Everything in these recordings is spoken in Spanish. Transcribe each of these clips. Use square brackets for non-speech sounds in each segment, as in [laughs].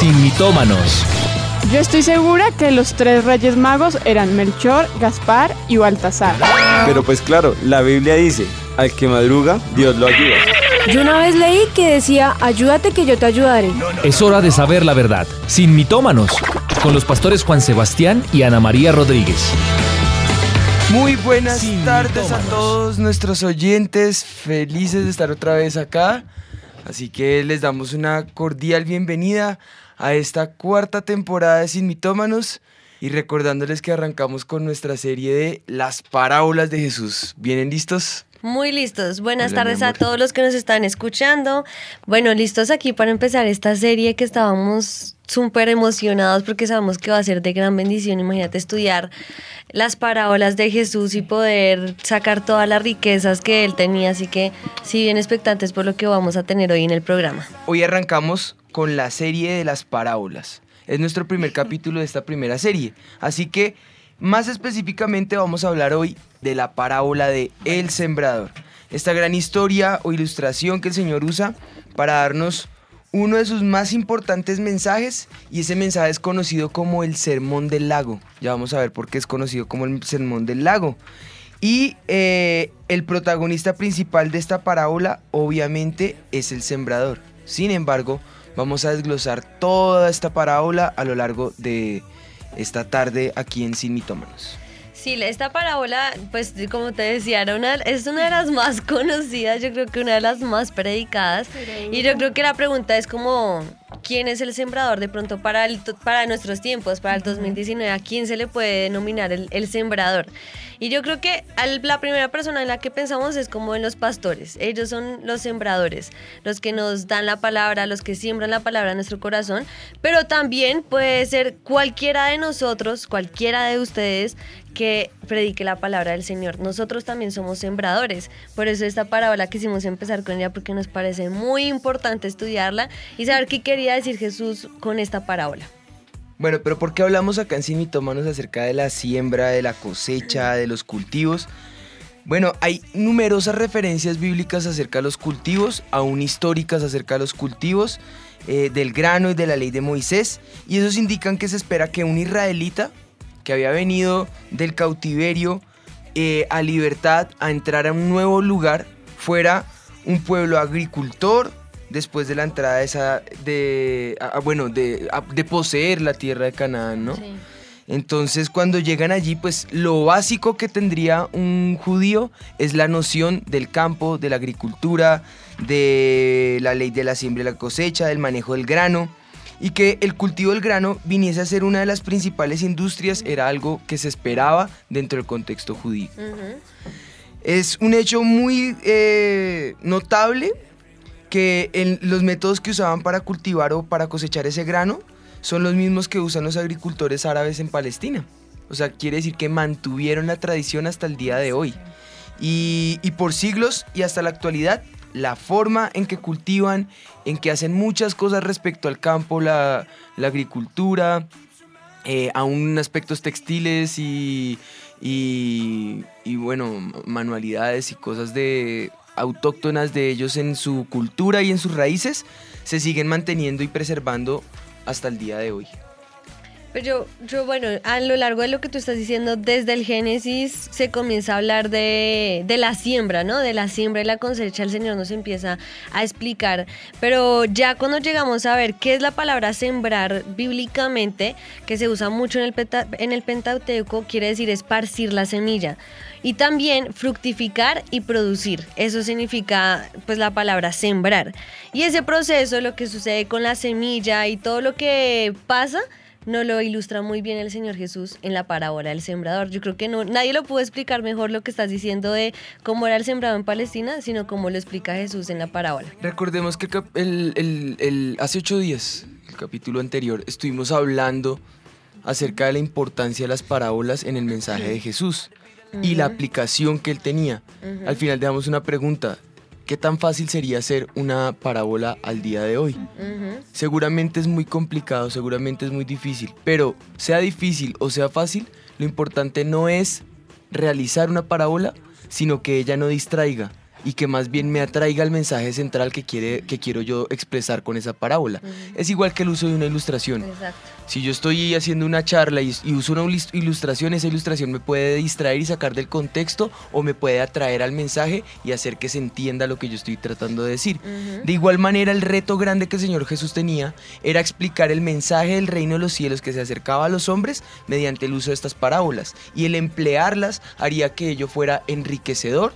sin mitómanos. Yo estoy segura que los tres reyes magos eran Melchor, Gaspar y Baltasar. Pero pues claro, la Biblia dice, al que madruga, Dios lo ayuda. Yo una vez leí que decía, ayúdate que yo te ayudaré. Es hora de saber la verdad, sin mitómanos, con los pastores Juan Sebastián y Ana María Rodríguez. Muy buenas Sin tardes a todos nuestros oyentes, felices de estar otra vez acá. Así que les damos una cordial bienvenida a esta cuarta temporada de Sin Mitómanos y recordándoles que arrancamos con nuestra serie de Las Parábolas de Jesús. ¿Vienen listos? Muy listos. Buenas Hola, tardes a todos los que nos están escuchando. Bueno, listos aquí para empezar esta serie que estábamos súper emocionados porque sabemos que va a ser de gran bendición. Imagínate estudiar las parábolas de Jesús y poder sacar todas las riquezas que él tenía. Así que, si bien expectantes por lo que vamos a tener hoy en el programa. Hoy arrancamos con la serie de las parábolas. Es nuestro primer [laughs] capítulo de esta primera serie. Así que, más específicamente, vamos a hablar hoy de la parábola de El Sembrador. Esta gran historia o ilustración que el Señor usa para darnos uno de sus más importantes mensajes y ese mensaje es conocido como el Sermón del Lago. Ya vamos a ver por qué es conocido como el Sermón del Lago. Y eh, el protagonista principal de esta parábola obviamente es el sembrador. Sin embargo, vamos a desglosar toda esta parábola a lo largo de esta tarde aquí en Sin Mitómanos. Sí, esta parábola, pues como te decía, era una- es una de las más [laughs] conocidas, yo creo que una de las más predicadas. Y yo creo que la pregunta es como, ¿quién es el sembrador de pronto para, el para nuestros tiempos, para el 2019? ¿A quién se le puede denominar el, el sembrador? Y yo creo que al- la primera persona en la que pensamos es como en los pastores. Ellos son los sembradores, los que nos dan la palabra, los que siembran la palabra en nuestro corazón. Pero también puede ser cualquiera de nosotros, cualquiera de ustedes que predique la palabra del Señor. Nosotros también somos sembradores. Por eso esta parábola quisimos empezar con ella porque nos parece muy importante estudiarla y saber qué quería decir Jesús con esta parábola. Bueno, pero ¿por qué hablamos acá en Sin Mitómanos acerca de la siembra, de la cosecha, de los cultivos? Bueno, hay numerosas referencias bíblicas acerca de los cultivos, aún históricas acerca de los cultivos, eh, del grano y de la ley de Moisés, y esos indican que se espera que un israelita que había venido del cautiverio eh, a libertad, a entrar a un nuevo lugar, fuera un pueblo agricultor, después de la entrada de esa, de, a- a- bueno, de, a- de poseer la tierra de Canaán, ¿no? Entonces cuando llegan allí, pues lo básico que tendría un judío es la noción del campo, de la agricultura, de la ley de la siembra y la cosecha, del manejo del grano, y que el cultivo del grano viniese a ser una de las principales industrias era algo que se esperaba dentro del contexto judío. Es un hecho muy eh, notable que los métodos que usaban para cultivar o para cosechar ese grano son los mismos que usan los agricultores árabes en Palestina. O sea, quiere decir que mantuvieron la tradición hasta el día de hoy. Y, por siglos y hasta la actualidad, la forma en que cultivan, en que hacen muchas cosas respecto al campo, la, agricultura, eh, aún aspectos textiles y, y, y, bueno, manualidades y cosas de autóctonas de ellos en su cultura y en sus raíces, se siguen manteniendo y preservando hasta el día de hoy. Pero yo, bueno, a lo largo de lo que tú estás diciendo, desde el Génesis se comienza a hablar de, de la siembra, ¿no? De la siembra y la cosecha, el Señor nos empieza a explicar. Pero ya cuando llegamos a ver qué es la palabra sembrar bíblicamente, que se usa mucho en el, peta- en el Pentateuco, quiere decir esparcir la semilla. Y también fructificar y producir. Eso significa, pues, la palabra sembrar. Y ese proceso, lo que sucede con la semilla y todo lo que pasa, no lo ilustra muy bien el Señor Jesús en la parábola del sembrador. Yo creo que no, nadie lo pudo explicar mejor lo que estás diciendo de cómo era el sembrado en Palestina, sino cómo lo explica Jesús en la parábola. Recordemos que el el- el- hace ocho días, el capítulo anterior, estuvimos hablando acerca de la importancia de las parábolas en el mensaje de Jesús y la aplicación que él tenía. Al final dejamos una pregunta. ¿Qué tan fácil sería hacer una parábola al día de hoy? Seguramente es muy complicado, seguramente es muy difícil, pero sea difícil o sea fácil, lo importante no es realizar una parábola, sino que ella no distraiga, y que más bien me atraiga el mensaje central que, quiere, que quiero yo expresar con esa parábola. Es igual que el uso de una ilustración. Exacto. Si yo estoy haciendo una charla y, y uso una ilustración, esa ilustración me puede distraer y sacar del contexto o me puede atraer al mensaje y hacer que se entienda lo que yo estoy tratando de decir. De igual manera, el reto grande que el Señor Jesús tenía era explicar el mensaje del reino de los cielos que se acercaba a los hombres mediante el uso de estas parábolas. Y el emplearlas haría que ello fuera enriquecedor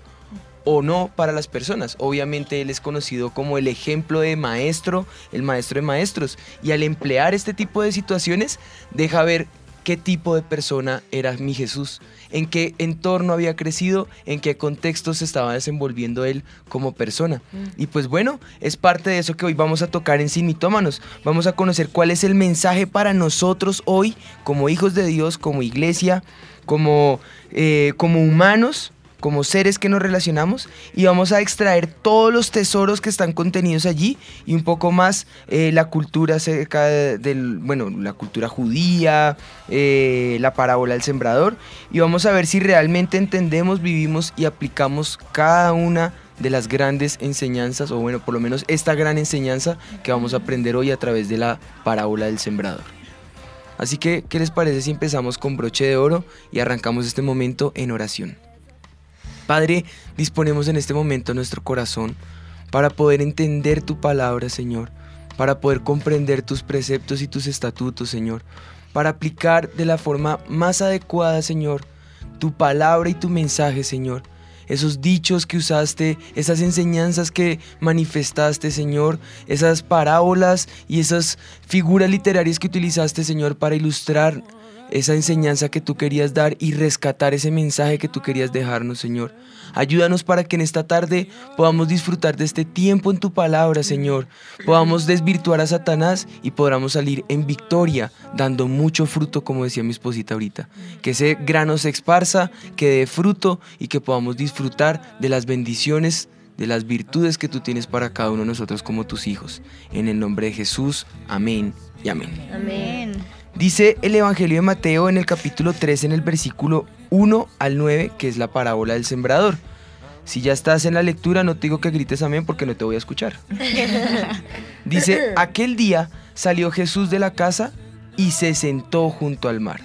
o no para las personas. Obviamente él es conocido como el ejemplo de maestro, el maestro de maestros. Y al emplear este tipo de situaciones, deja ver qué tipo de persona era mi Jesús, en qué entorno había crecido, en qué contexto se estaba desenvolviendo él como persona. Y pues bueno, es parte de eso que hoy vamos a tocar en Sin Mitómanos. Vamos a conocer cuál es el mensaje para nosotros hoy, como hijos de Dios, como iglesia, como, eh, como humanos como seres que nos relacionamos y vamos a extraer todos los tesoros que están contenidos allí y un poco más eh, la cultura acerca de- del, bueno, la cultura judía, eh, la parábola del sembrador y vamos a ver si realmente entendemos, vivimos y aplicamos cada una de las grandes enseñanzas o bueno, por lo menos esta gran enseñanza que vamos a aprender hoy a través de la parábola del sembrador. Así que, ¿qué les parece si empezamos con broche de oro y arrancamos este momento en oración? Padre, disponemos en este momento nuestro corazón para poder entender tu palabra, Señor, para poder comprender tus preceptos y tus estatutos, Señor, para aplicar de la forma más adecuada, Señor, tu palabra y tu mensaje, Señor. Esos dichos que usaste, esas enseñanzas que manifestaste, Señor, esas parábolas y esas figuras literarias que utilizaste, Señor, para ilustrar esa enseñanza que tú querías dar y rescatar ese mensaje que tú querías dejarnos, Señor. Ayúdanos para que en esta tarde podamos disfrutar de este tiempo en tu palabra, Señor. Podamos desvirtuar a Satanás y podamos salir en victoria, dando mucho fruto, como decía mi esposita ahorita. Que ese grano se esparza, que dé fruto y que podamos disfrutar de las bendiciones, de las virtudes que tú tienes para cada uno de nosotros como tus hijos. En el nombre de Jesús, amén y amén. Amén. Dice el Evangelio de Mateo en el capítulo 3, en el versículo 1 al 9, que es la parábola del sembrador. Si ya estás en la lectura, no te digo que grites amén porque no te voy a escuchar. [laughs] Dice, aquel día salió Jesús de la casa y se sentó junto al mar.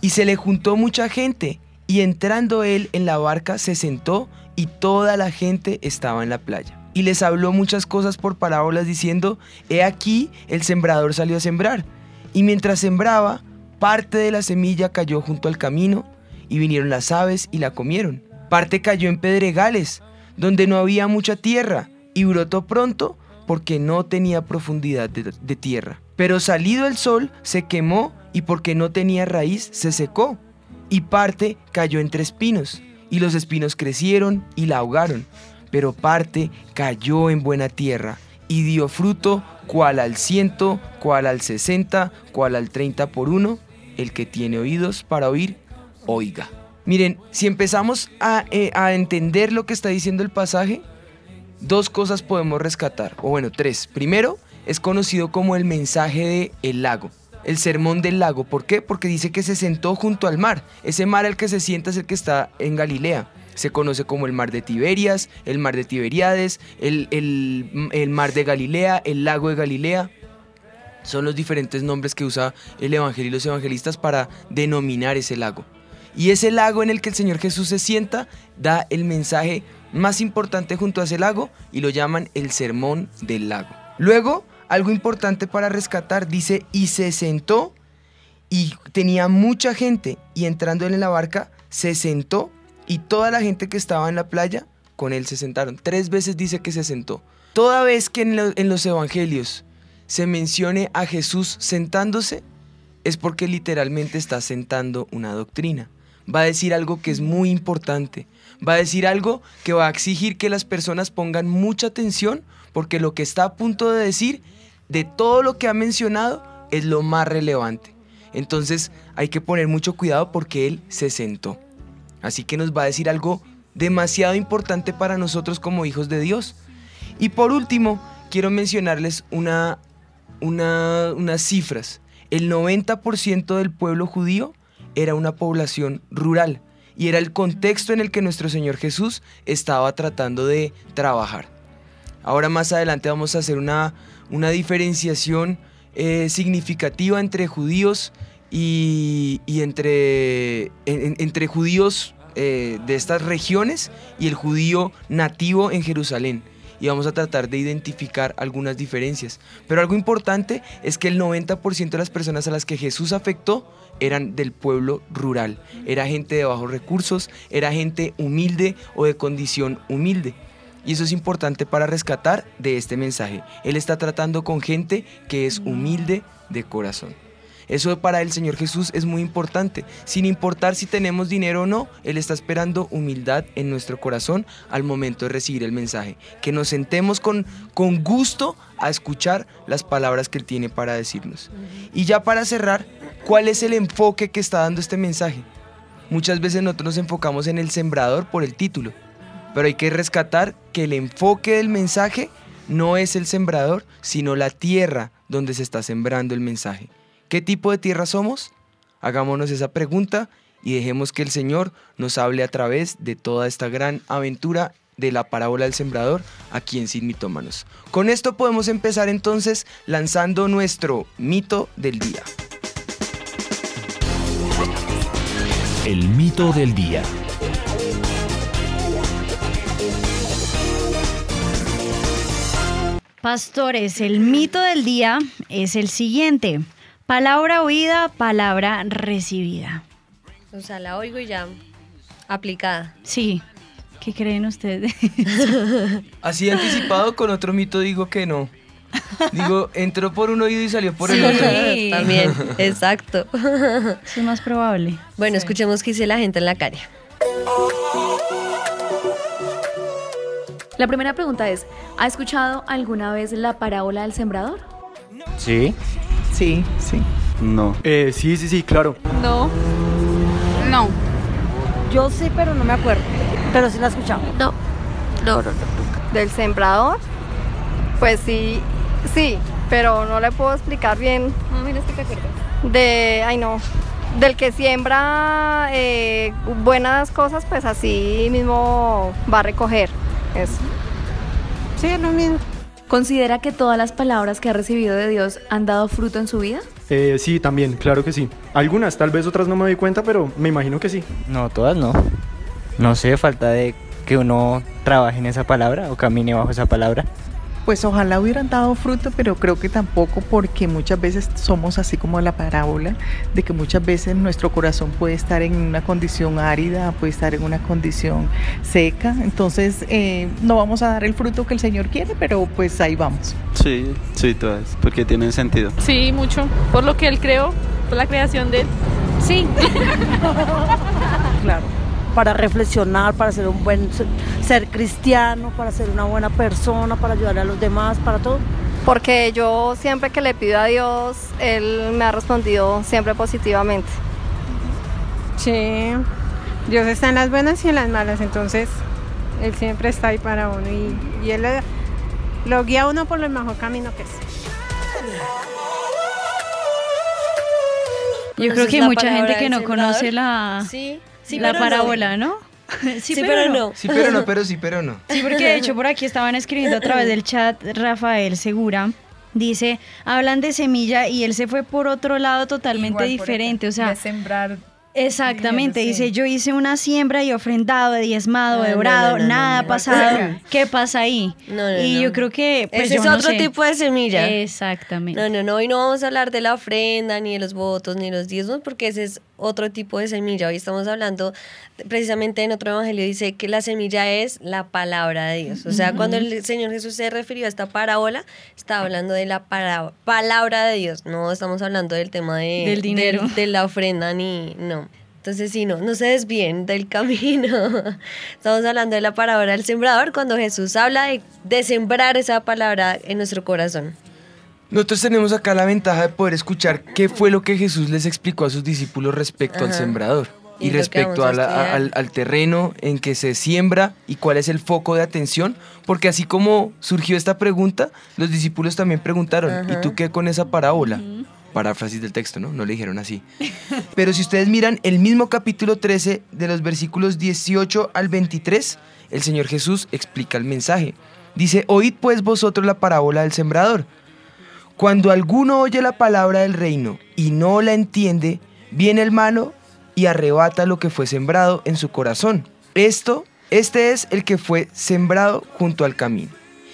Y se le juntó mucha gente, y entrando él en la barca se sentó y toda la gente estaba en la playa. Y les habló muchas cosas por parábolas diciendo, he aquí el sembrador salió a sembrar. Y mientras sembraba, parte de la semilla cayó junto al camino, y vinieron las aves y la comieron. Parte cayó en pedregales, donde no había mucha tierra, y brotó pronto porque no tenía profundidad de, tierra. Pero salido el sol, se quemó, y porque no tenía raíz, se secó. Y parte cayó entre espinos, y los espinos crecieron y la ahogaron. Pero parte cayó en buena tierra, y dio fruto, cual al ciento, cual al sesenta, cual al treinta por uno. El que tiene oídos para oír, oiga. Miren, si empezamos a, eh, a entender lo que está diciendo el pasaje, dos cosas podemos rescatar, o bueno, tres. Primero, es conocido como el mensaje de el lago, el sermón del lago. ¿Por qué? Porque dice que se sentó junto al mar. Ese mar al que se sienta es el que está en Galilea. Se conoce como el mar de Tiberias, el mar de Tiberiades, el, el- el mar de Galilea, el lago de Galilea. Son los diferentes nombres que usa el Evangelio y los evangelistas para denominar ese lago. Y ese lago en el que el Señor Jesús se sienta da el mensaje más importante junto a ese lago y lo llaman el sermón del lago. Luego, algo importante para rescatar, dice, y se sentó y tenía mucha gente y entrando en la barca, se sentó y toda la gente que estaba en la playa con él se sentaron. Tres veces dice que se sentó. Toda vez que en, en los evangelios se mencione a Jesús sentándose, es porque literalmente está sentando una doctrina. Va a decir algo que es muy importante. Va a decir algo que va a exigir que las personas pongan mucha atención porque lo que está a punto de decir, de todo lo que ha mencionado, es lo más relevante. Entonces hay que poner mucho cuidado porque él se sentó. Así que nos va a decir algo demasiado importante para nosotros como hijos de Dios. Y por último, quiero mencionarles una, una- unas cifras. El 90% del pueblo judío era una población rural. y era el contexto en el que nuestro Señor Jesús estaba tratando de trabajar. Ahora más adelante vamos a hacer una, una diferenciación eh, significativa entre judíos y, y entre, en- en- entre judíos eh, de estas regiones y el judío nativo en Jerusalén. Y vamos a tratar de identificar algunas diferencias. Pero algo importante es que el 90% de las personas a las que Jesús afectó eran del pueblo rural. Era gente de bajos recursos, era gente humilde o de condición humilde. Y eso es importante para rescatar de este mensaje. Él está tratando con gente que es humilde de corazón. Eso para el Señor Jesús es muy importante. Sin importar si tenemos dinero o no, Él está esperando humildad en nuestro corazón al momento de recibir el mensaje. Que nos sentemos con, con gusto a escuchar las palabras que Él tiene para decirnos. Y ya para cerrar, ¿cuál es el enfoque que está dando este mensaje? Muchas veces nosotros nos enfocamos en el sembrador por el título, pero hay que rescatar que el enfoque del mensaje no es el sembrador, sino la tierra donde se está sembrando el mensaje. ¿Qué tipo de tierra somos? Hagámonos esa pregunta y dejemos que el Señor nos hable a través de toda esta gran aventura de la parábola del sembrador aquí en Sin Mitómanos. Con esto podemos empezar entonces lanzando nuestro mito del día. El mito del día. Pastores, el mito del día es el siguiente. Palabra oída, palabra recibida. O sea, la oigo y ya aplicada. Sí. ¿Qué creen ustedes? [laughs] Así anticipado con otro mito digo que no. Digo, entró por un oído y salió por el Sí. otro. También, [laughs] exacto. Eso es más probable. Bueno, escuchemos qué dice la gente en la calle. La primera pregunta es, ¿ha escuchado alguna vez la parábola del sembrador? Sí. Sí, sí. No. Eh, sí, sí, sí, claro. No. No. Yo sí, pero no me acuerdo. Pero sí la he escuchado. No, no, no, no. ¿Del sembrador? Pues sí, sí, pero no le puedo explicar bien. No, mira, es que te acuerdas. De, ay no, del que siembra eh, buenas cosas, pues así mismo va a recoger. Eso. Sí, es lo mismo. ¿Considera que todas las palabras que ha recibido de Dios han dado fruto en su vida? Eh, sí, también, claro que sí. Algunas, tal vez otras no me doy cuenta, pero me imagino que sí. No, todas no. No sé, falta de que uno trabaje en esa palabra o camine bajo esa palabra. Pues ojalá hubieran dado fruto, pero creo que tampoco porque muchas veces somos así como la parábola, de que muchas veces nuestro corazón puede estar en una condición árida, puede estar en una condición seca, entonces eh, no vamos a dar el fruto que el Señor quiere, pero pues ahí vamos. Sí, sí, todas, porque tienen sentido. Sí, mucho. Por lo que él creó, por la creación de él. Sí. [laughs] Claro. Para reflexionar, para ser un buen ser, ser cristiano, para ser una buena persona, para ayudar a los demás, para todo. Porque yo siempre que le pido a Dios, Él me ha respondido siempre positivamente. Sí. Dios está en las buenas y en las malas, entonces Él siempre está ahí para uno y, y Él lo guía a uno por el mejor camino que es. Yo creo ¿Conoces que hay mucha gente que no conoce la, Sí, sí, la pero no. parábola, ¿no? [laughs] Sí, pero no. Sí, pero no, [laughs] pero sí, pero no. Sí, porque de hecho por aquí estaban escribiendo a través del chat Rafael Segura. Dice, hablan de semilla y él se fue por otro lado totalmente Igual por diferente. acá, O sea, de sembrar. exactamente. Sí. Dice, yo hice una siembra y ofrendado, diezmado, Ah, he no, no, no, nada no, ha no. pasado. ¿Qué pasa ahí? No, no, y no. yo creo que... Pues, Ese yo es no otro sé. tipo de semilla. Exactamente. No, no, no, hoy no vamos a hablar de la ofrenda, ni de los votos, ni de los diezmos, porque ese es otro tipo de semilla. Hoy estamos hablando, precisamente en otro evangelio dice que la semilla es la palabra de Dios. O sea, Ujú. cuando el Señor Jesús se refirió a esta parábola, estaba hablando de la para- palabra de Dios. No estamos hablando del tema de, Del dinero. de la ofrenda, ni no. Entonces, sí, no, no se desvíen del camino. [laughs] Estamos hablando de la parábola del sembrador cuando Jesús habla de, de sembrar esa palabra en nuestro corazón. Nosotros tenemos acá la ventaja de poder escuchar qué fue lo que Jesús les explicó a sus discípulos respecto al sembrador Y respecto a la- a- al, al terreno en que se siembra y cuál es el foco de atención, porque así como surgió esta pregunta, los discípulos también preguntaron, Ajá. ¿y tú qué con esa parábola? Paráfrasis del texto, ¿no? No le dijeron así. Pero si ustedes miran el mismo capítulo 13 de los versículos 18 al 23, el Señor Jesús explica el mensaje. Dice, oíd pues vosotros la parábola del sembrador. Cuando alguno oye la palabra del reino y no la entiende, viene el malo y arrebata lo que fue sembrado en su corazón. Esto, este es el que fue sembrado junto al camino.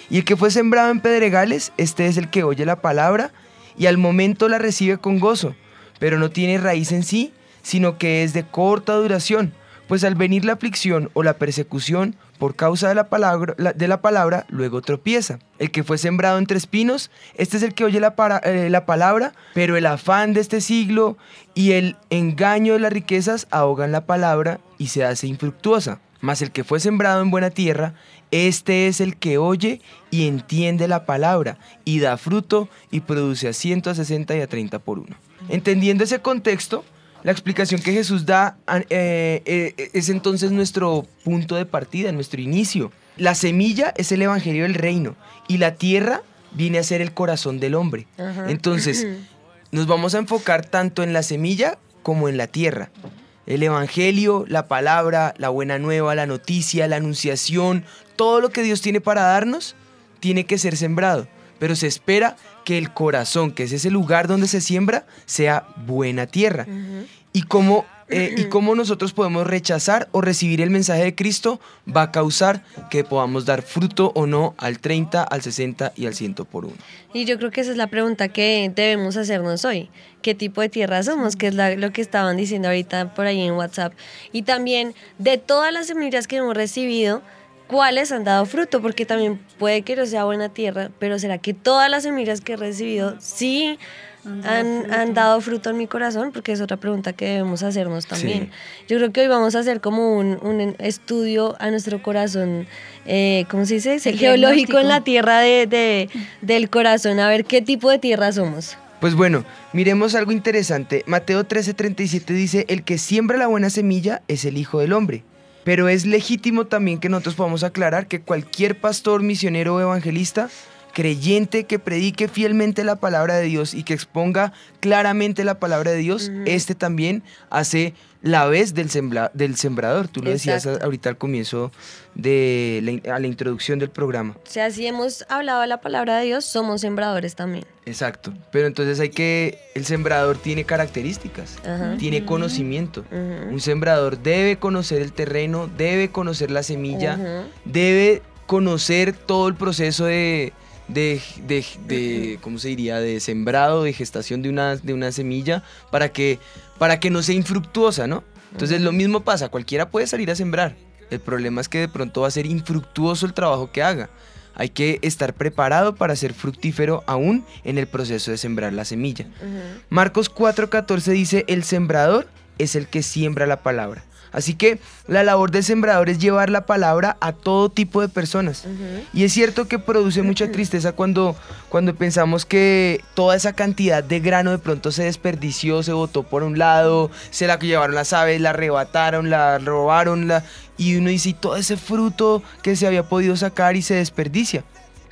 Y el que fue sembrado en pedregales, este es el que oye la palabra y al momento la recibe con gozo, pero no tiene raíz en sí, sino que es de corta duración, pues al venir la aflicción o la persecución por causa de la palabra, la- de la palabra luego tropieza. El que fue sembrado entre espinos, este es el que oye la, eh, la palabra, pero el afán de este siglo y el engaño de las riquezas ahogan la palabra y se hace infructuosa. Mas el que fue sembrado en buena tierra, este es el que oye y entiende la palabra y da fruto y produce a 100, a 60 y a 30 por uno. Entendiendo ese contexto, la explicación que Jesús da eh, eh, es entonces nuestro punto de partida, nuestro inicio. La semilla es el evangelio del reino y la tierra viene a ser el corazón del hombre. Entonces, [clears throat] nos vamos a enfocar tanto en la semilla como en la tierra. El Evangelio, la palabra, la buena nueva, la noticia, la anunciación, todo lo que Dios tiene para darnos, tiene que ser sembrado. Pero se espera que el corazón, que es ese lugar donde se siembra, sea buena tierra. Y cómo, eh, y cómo nosotros podemos rechazar o recibir el mensaje de Cristo va a causar que podamos dar fruto o no al 30, al 60 y al 100 por uno. Y yo creo que esa es la pregunta que debemos hacernos hoy. ¿Qué tipo de tierra somos? Que es la- lo que estaban diciendo ahorita por ahí en WhatsApp. Y también de todas las semillas que hemos recibido, ¿cuáles han dado fruto? Porque también puede que no sea buena tierra, pero ¿será que todas las semillas que he recibido sí han, han dado fruto en mi corazón? Porque es otra pregunta que debemos hacernos también. Yo creo que hoy vamos a hacer como un, un estudio a nuestro corazón, eh, ¿cómo se dice? El Geológico en la tierra de, de- del corazón, a ver qué tipo de tierra somos. Pues bueno, miremos algo interesante. Mateo 13:37 dice, el que siembra la buena semilla es el Hijo del Hombre. Pero es legítimo también que nosotros podamos aclarar que cualquier pastor, misionero o evangelista, creyente que predique fielmente la palabra de Dios y que exponga claramente la palabra de Dios, este también hace la vez del, sembla- del sembrador. Tú lo decías ahorita al comienzo de la, a la introducción del programa. O sea, si hemos hablado la palabra de Dios, somos sembradores también. Exacto. Pero entonces hay que. El sembrador tiene características, Ajá. tiene conocimiento. Un sembrador debe conocer el terreno, debe conocer la semilla, debe conocer todo el proceso de. De, de, de- ¿cómo se diría? De sembrado, de gestación de una, de una semilla para que, para que no sea infructuosa, ¿no? Entonces lo mismo pasa, cualquiera puede salir a sembrar. El problema es que de pronto va a ser infructuoso el trabajo que haga. Hay que estar preparado para ser fructífero aún en el proceso de sembrar la semilla. Marcos 4:14 dice, el sembrador es el que siembra la palabra. Así que la labor del sembrador es llevar la palabra a todo tipo de personas. Y es cierto que produce mucha [clears throat] tristeza cuando, cuando pensamos que toda esa cantidad de grano de pronto se desperdició, se botó por un lado, se la llevaron las aves, la arrebataron, la robaron, la... y uno dice, y todo ese fruto que se había podido sacar y se desperdicia.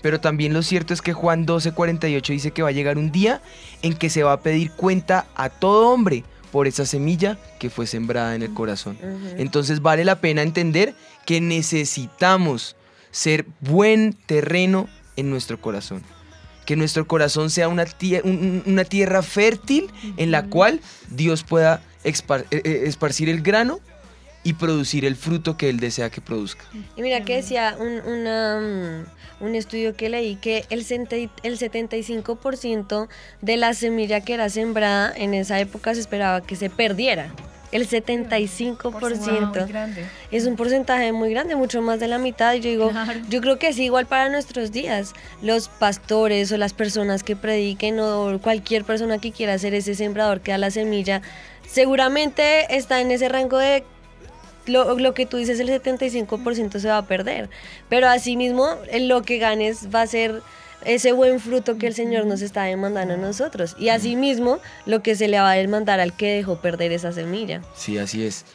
Pero también lo cierto es que Juan 12:48 dice que va a llegar un día en que se va a pedir cuenta a todo hombre por esa semilla que fue sembrada en el corazón. Entonces vale la pena entender que necesitamos ser buen terreno en nuestro corazón. Que nuestro corazón sea una, tie- un- un- una tierra fértil en la cual Dios pueda eh, eh, esparcir el grano y producir el fruto que Él desea que produzca. Y mira que decía un, una, mm, un estudio que leí que el, el 75% de la semilla que era sembrada en esa época se esperaba que se perdiera. El 75% es un porcentaje muy grande, mucho más de la mitad. Y yo digo, yo creo que es igual para nuestros días. Los pastores o las personas que prediquen o cualquier persona que quiera ser ese sembrador que da la semilla, seguramente está en ese rango de lo, lo que tú dices, el 75% se va a perder. Pero asimismo, en lo que ganes va a ser ese buen fruto que el Señor nos está demandando a nosotros. Y asimismo, lo que se le va a demandar al que dejó perder esa semilla. Sí, así es.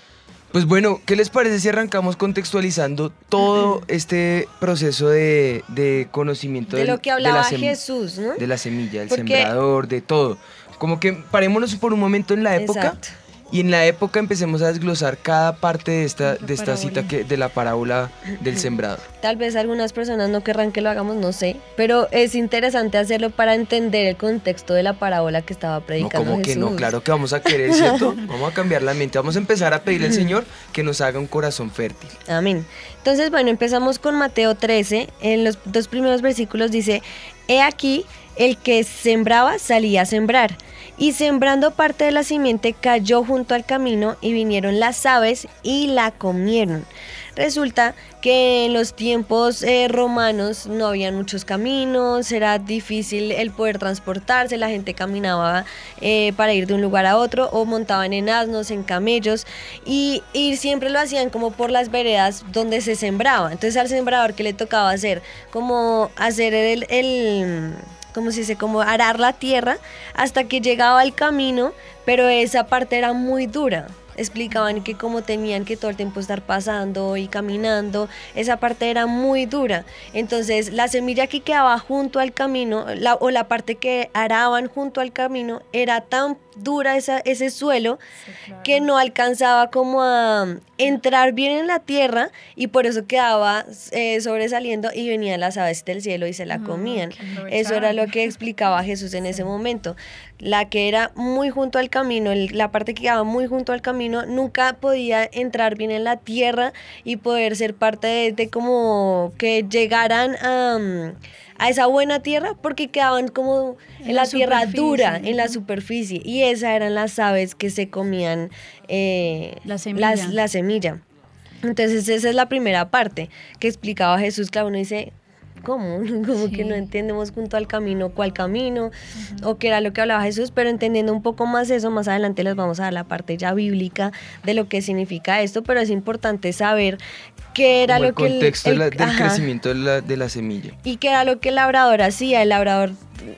Pues bueno, ¿qué les parece si arrancamos contextualizando todo este proceso de, de conocimiento De del- lo que la hablaba sem- Jesús, ¿no? De la semilla, el Porque- sembrador, de todo. Como que parémonos por un momento en la época Exacto. Y en la época empecemos a desglosar cada parte de esta, de esta cita que, de la parábola del sembrador. [laughs] Tal vez algunas personas no querrán que lo hagamos, no sé, pero es interesante hacerlo para entender el contexto de la parábola que estaba No, predicando como que no, Jesús. claro que vamos a querer, ¿cierto? [laughs] Vamos a cambiar la mente, vamos a empezar a pedirle al Señor que nos haga un corazón fértil. Amén. Entonces, bueno, empezamos con Mateo 13. En los dos primeros versículos dice, He aquí, el que sembraba salía a sembrar. Y sembrando parte de la simiente cayó junto al camino y vinieron las aves y la comieron. Resulta que en los tiempos eh, romanos no habían muchos caminos, era difícil el poder transportarse, la gente caminaba eh, para ir de un lugar a otro o montaban en asnos, en camellos y, y siempre lo hacían como por las veredas donde se sembraba. Entonces al sembrador que le tocaba hacer como hacer el, el como se dice, como arar la tierra hasta que llegaba al camino, pero esa parte era muy dura. Explicaban que como tenían que todo el tiempo estar pasando y caminando, esa parte era muy dura. Entonces la semilla que quedaba junto al camino, la- o la parte que araban junto al camino, era tan dura esa, ese suelo que no alcanzaba como a entrar bien en la tierra y por eso quedaba eh, sobresaliendo y venían las aves del cielo y se la comían. Eso era lo que explicaba [laughs] Jesús en ese momento. La que era muy junto al camino, la parte que quedaba muy junto al camino, nunca podía entrar bien en la tierra y poder ser parte de, de como que llegaran a, mm, a esa buena tierra porque quedaban como en, En la, la tierra dura, en la superficie. Y esas eran las aves que se comían eh, La semilla. las- la semilla. Entonces esa es la primera parte que explicaba Jesús, claro, uno dice, ¿cómo? [laughs] Como que no entendemos junto al camino cuál camino o qué era lo que hablaba Jesús, pero entendiendo un poco más eso, más adelante les vamos a dar la parte ya bíblica de lo que significa esto, pero es importante saber qué era Como lo el que el- contexto el- la- del ajá. crecimiento de la, de la semilla. ¿Y qué era lo que el labrador hacía? El labrador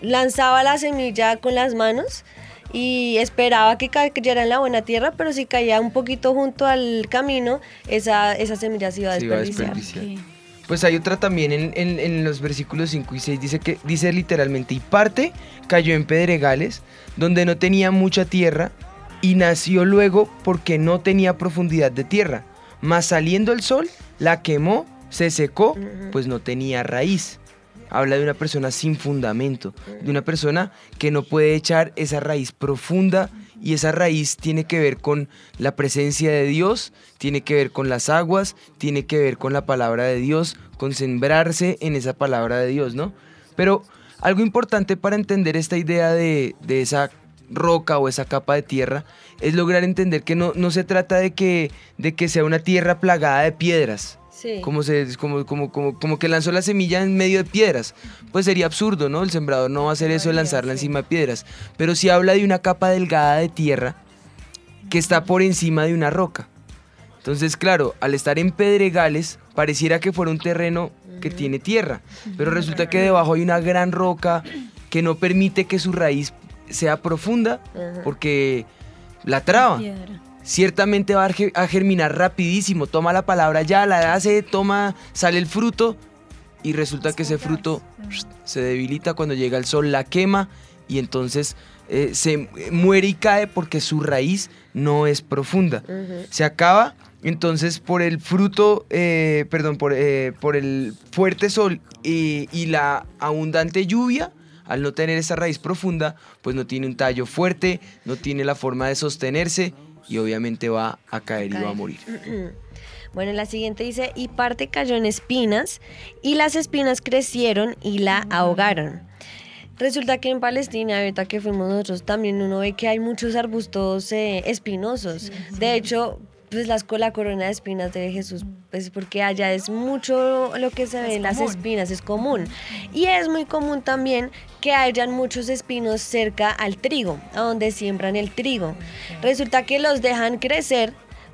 lanzaba la semilla con las manos y esperaba que cayera en la buena tierra, pero si caía un poquito junto al camino, esa, esa semilla se iba a Se iba a desperdiciar. desperdiciar. Pues hay otra también en, en- en los versículos 5 y 6, dice que dice literalmente, y parte cayó en pedregales, donde no tenía mucha tierra, y nació luego porque no tenía profundidad de tierra. Mas saliendo el sol, la quemó, se secó, pues no tenía raíz. Habla de una persona sin fundamento, de una persona que no puede echar esa raíz profunda y esa raíz tiene que ver con la presencia de Dios, tiene que ver con las aguas, tiene que ver con la palabra de Dios, con sembrarse en esa palabra de Dios, ¿no? Pero algo importante para entender esta idea de, de esa roca o esa capa de tierra es lograr entender que no, no se trata de que, de que sea una tierra plagada de piedras, Sí. como, se, como, como, como, como que lanzó la semilla en medio de piedras. Pues sería absurdo, ¿no? El sembrador no va a hacer eso de lanzarla encima de piedras. Pero sí habla de una capa delgada de tierra que está por encima de una roca. Entonces, claro, al estar en pedregales, pareciera que fuera un terreno que tiene tierra, pero resulta que debajo hay una gran roca que no permite que su raíz sea profunda porque la traba. Ciertamente va a ge- a germinar rapidísimo, toma la palabra ya, la hace, toma, sale el fruto y resulta que ese fruto se debilita cuando llega el sol, la quema y entonces eh, se muere y cae porque su raíz no es profunda. Se acaba entonces por el fruto, eh, perdón, por, eh, por el fuerte sol y la abundante lluvia, al no tener esa raíz profunda, pues no tiene un tallo fuerte, no tiene la forma de sostenerse y obviamente va a caer y va a morir. Bueno, la siguiente dice, y parte cayó en espinas, y las espinas crecieron y la ahogaron. Resulta que en Palestina, ahorita que fuimos nosotros, también uno ve que hay muchos arbustos eh, espinosos. De hecho, pues co- la corona de espinas de Jesús, pues porque allá es mucho lo que se ve en las espinas, es común. Y es muy común también que hayan muchos espinos cerca al trigo, a donde siembran el trigo. Resulta que los dejan crecer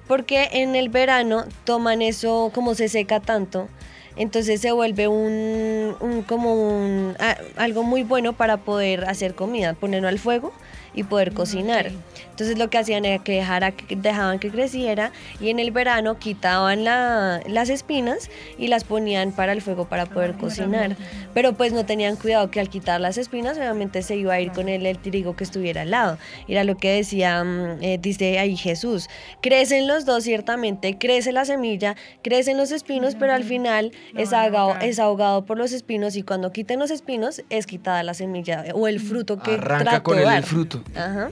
porque en el verano toman eso como se seca tanto. Entonces se vuelve un, un- como un, a- algo muy bueno para poder hacer comida, ponerlo al fuego y poder cocinar. Entonces lo que hacían era que dejara- que dejaban que creciera y en el verano quitaban la- las espinas y las ponían para el fuego para poder cocinar. Pero pues no tenían cuidado que al quitar las espinas obviamente se iba a ir con el, el trigo que estuviera al lado. Era lo que decía, mm, eh, dice ahí Jesús. Crecen los dos ciertamente, crece la semilla, crecen los espinos, pero al final es ahogado, es ahogado por los espinos y cuando quiten los espinos es quitada la semilla o el fruto que Arranca trató con dar. el fruto. Ajá.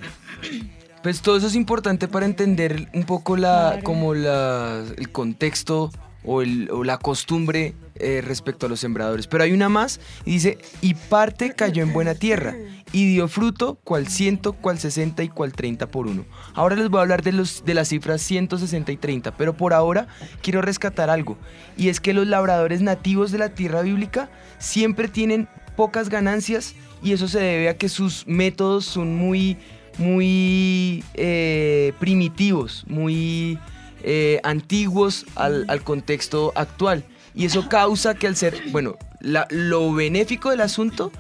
Pues todo eso es importante para entender un poco la, como la, el contexto o, el- o la costumbre eh, respecto a los sembradores. Pero hay una más y dice, y parte cayó en buena tierra y dio fruto cual ciento, cual sesenta y cual treinta por uno. Ahora les voy a hablar de, los, de las cifras 160 y 30, pero por ahora quiero rescatar algo. Y es que los labradores nativos de la tierra bíblica siempre tienen pocas ganancias y eso se debe a que sus métodos son muy muy eh, primitivos, muy eh, antiguos al, al contexto actual. Y eso causa que al ser, bueno, lo benéfico del asunto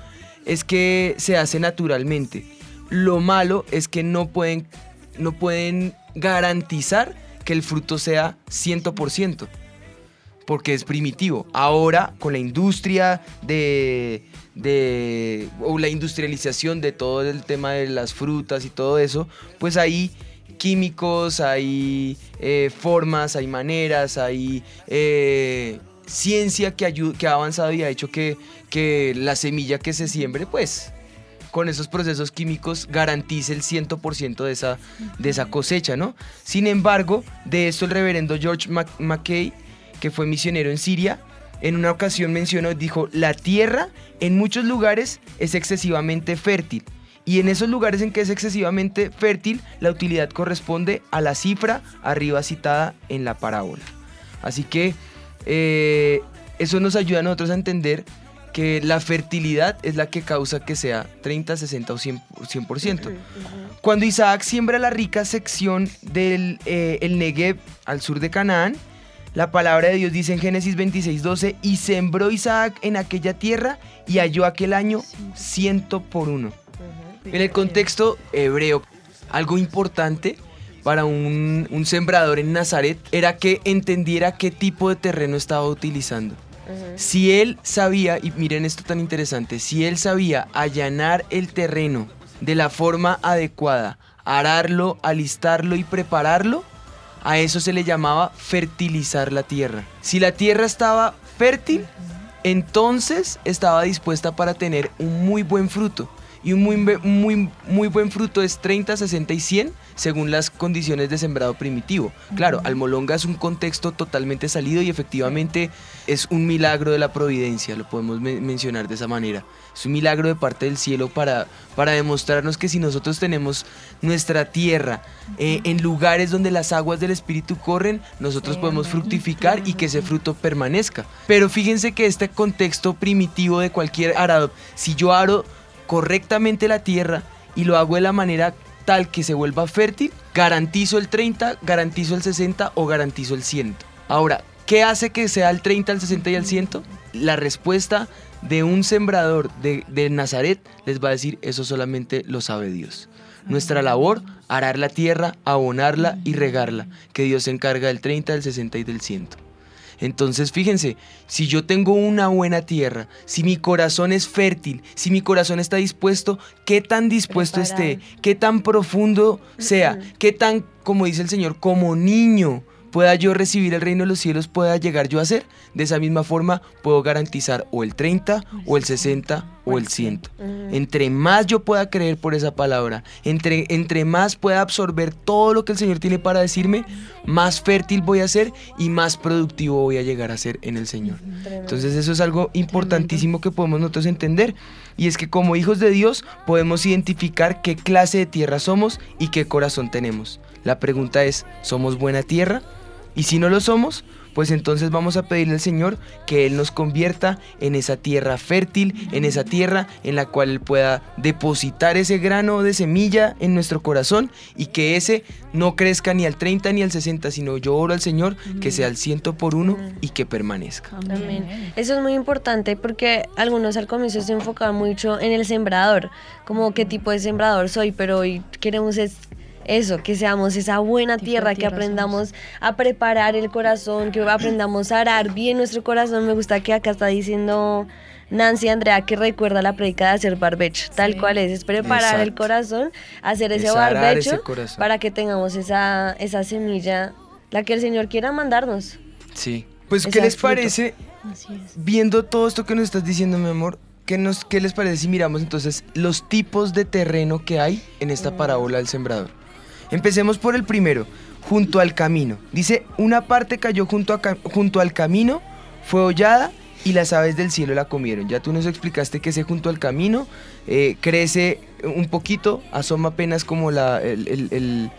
es que se hace naturalmente. Lo malo es que no pueden, no pueden garantizar que el fruto sea 100% porque es primitivo. Ahora, con la industria de, de- o la industrialización de todo el tema de las frutas y todo eso, pues hay químicos, hay eh, formas, hay maneras, hay eh, ciencia que, que ha avanzado y ha hecho que, que la semilla que se siembre, pues con esos procesos químicos garantice el 100% de esa, de esa cosecha, ¿no? Sin embargo, de esto el reverendo George Mac- Mackay, que fue misionero en Siria, en una ocasión mencionó, dijo, la tierra en muchos lugares es excesivamente fértil. Y en esos lugares en que es excesivamente fértil, la utilidad corresponde a la cifra arriba citada en la parábola. Así que eh, eso nos ayuda a nosotros a entender que la fertilidad es la que causa que sea 30, 60 o 100%. 100%. Cuando Isaac siembra la rica sección del eh, el Negev al sur de Canaán, la palabra de Dios dice en Génesis 26, 12, y sembró Isaac en aquella tierra y halló aquel año ciento por uno. En el contexto hebreo, algo importante para un, un sembrador en Nazaret era que entendiera qué tipo de terreno estaba utilizando. Si él sabía, y miren esto tan interesante, si él sabía allanar el terreno de la forma adecuada, ararlo, alistarlo y prepararlo, a eso se le llamaba fertilizar la tierra. Si la tierra estaba fértil, entonces estaba dispuesta para tener un muy buen fruto. Y un muy, muy, muy buen fruto es 30, 60 y 100 según las condiciones de sembrado primitivo. Claro, Almolonga es un contexto totalmente salido y efectivamente es un milagro de la providencia, lo podemos men- mencionar de esa manera. Es un milagro de parte del cielo para, para demostrarnos que si nosotros tenemos nuestra tierra eh, en lugares donde las aguas del Espíritu corren, nosotros podemos fructificar y que ese fruto permanezca. Pero fíjense que este contexto primitivo de cualquier arado, si yo aro correctamente la tierra y lo hago de la manera tal que se vuelva fértil, garantizo el 30, garantizo el 60 o garantizo el 100. Ahora, ¿qué hace que sea el 30, el 60 y el 100? La respuesta de un sembrador de, de Nazaret les va a decir, eso solamente lo sabe Dios. Nuestra labor, arar la tierra, abonarla y regarla, que Dios se encarga del 30, del 60 y del 100. Entonces, fíjense, si yo tengo una buena tierra, si mi corazón es fértil, si mi corazón está dispuesto, qué tan dispuesto esté, qué tan profundo sea, qué tan, como dice el Señor, como niño pueda yo recibir el reino de los cielos, pueda llegar yo a ser, de esa misma forma puedo garantizar o el 30, o el 60, o el 100. Entre más yo pueda creer por esa palabra, entre, entre más pueda absorber todo lo que el Señor tiene para decirme, más fértil voy a ser y más productivo voy a llegar a ser en el Señor. Entonces eso es algo importantísimo que podemos nosotros entender. Y es que como hijos de Dios podemos identificar qué clase de tierra somos y qué corazón tenemos. La pregunta es, ¿somos buena tierra? Y si no lo somos, pues entonces vamos a pedirle al Señor que Él nos convierta en esa tierra fértil, en esa tierra en la cual Él pueda depositar ese grano de semilla en nuestro corazón y que ese no crezca ni al 30 ni al 60, sino yo oro al Señor que sea al ciento por uno y que permanezca. Amén. Eso es muy importante porque algunos al comienzo se enfocaban mucho en el sembrador, como qué tipo de sembrador soy, pero hoy queremos es eso, que seamos esa buena tierra, que aprendamos a preparar el corazón, que aprendamos a arar bien nuestro corazón. Me gusta que acá está diciendo Nancy Andrea que recuerda la predica de hacer barbecho, tal cual es, es preparar el corazón, hacer ese Es barbecho ese corazón. para que tengamos esa, esa semilla, la que el Señor quiera mandarnos. Sí. Pues, Ese ¿qué les fruto. parece? Viendo todo esto que nos estás diciendo, mi amor, ¿qué, nos, ¿qué les parece si miramos entonces los tipos de terreno que hay en esta parábola del sembrador? Empecemos por el primero, junto al camino. Dice, una parte cayó junto, a junto al camino, fue hollada y las aves del cielo la comieron. Ya tú nos explicaste que ese junto al camino eh, crece un poquito, asoma apenas como la, el, el- el-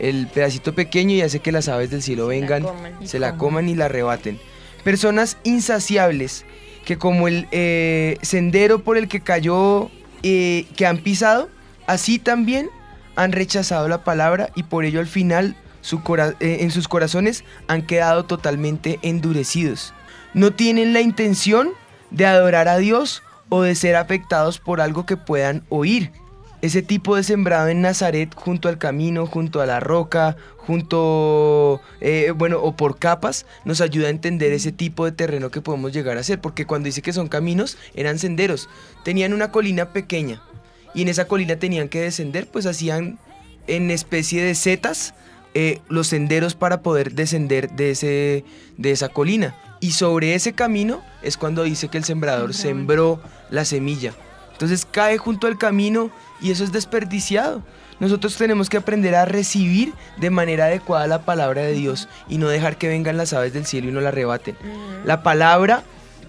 el pedacito pequeño y hace que las aves del cielo vengan, coman. se la coman y la arrebaten. Personas insaciables que como el eh, sendero por el que cayó, eh, que han pisado, así también han rechazado la palabra y por ello al final su cora- eh, en sus corazones han quedado totalmente endurecidos. No tienen la intención de adorar a Dios o de ser afectados por algo que puedan oír. Ese tipo de sembrado en Nazaret, junto al camino, junto a la roca, junto, eh, bueno, o por capas, nos ayuda a entender ese tipo de terreno que podemos llegar a ser. Porque cuando dice que son caminos, eran senderos. Tenían una colina pequeña y en esa colina tenían que descender, pues hacían en especie de setas eh, los senderos para poder descender de, ese, de esa colina. Y sobre ese camino es cuando dice que el sembrador sembró la semilla. Entonces cae junto al camino y eso es desperdiciado. Nosotros tenemos que aprender a recibir de manera adecuada la palabra de Dios y no dejar que vengan las aves del cielo y nos la arrebaten. La palabra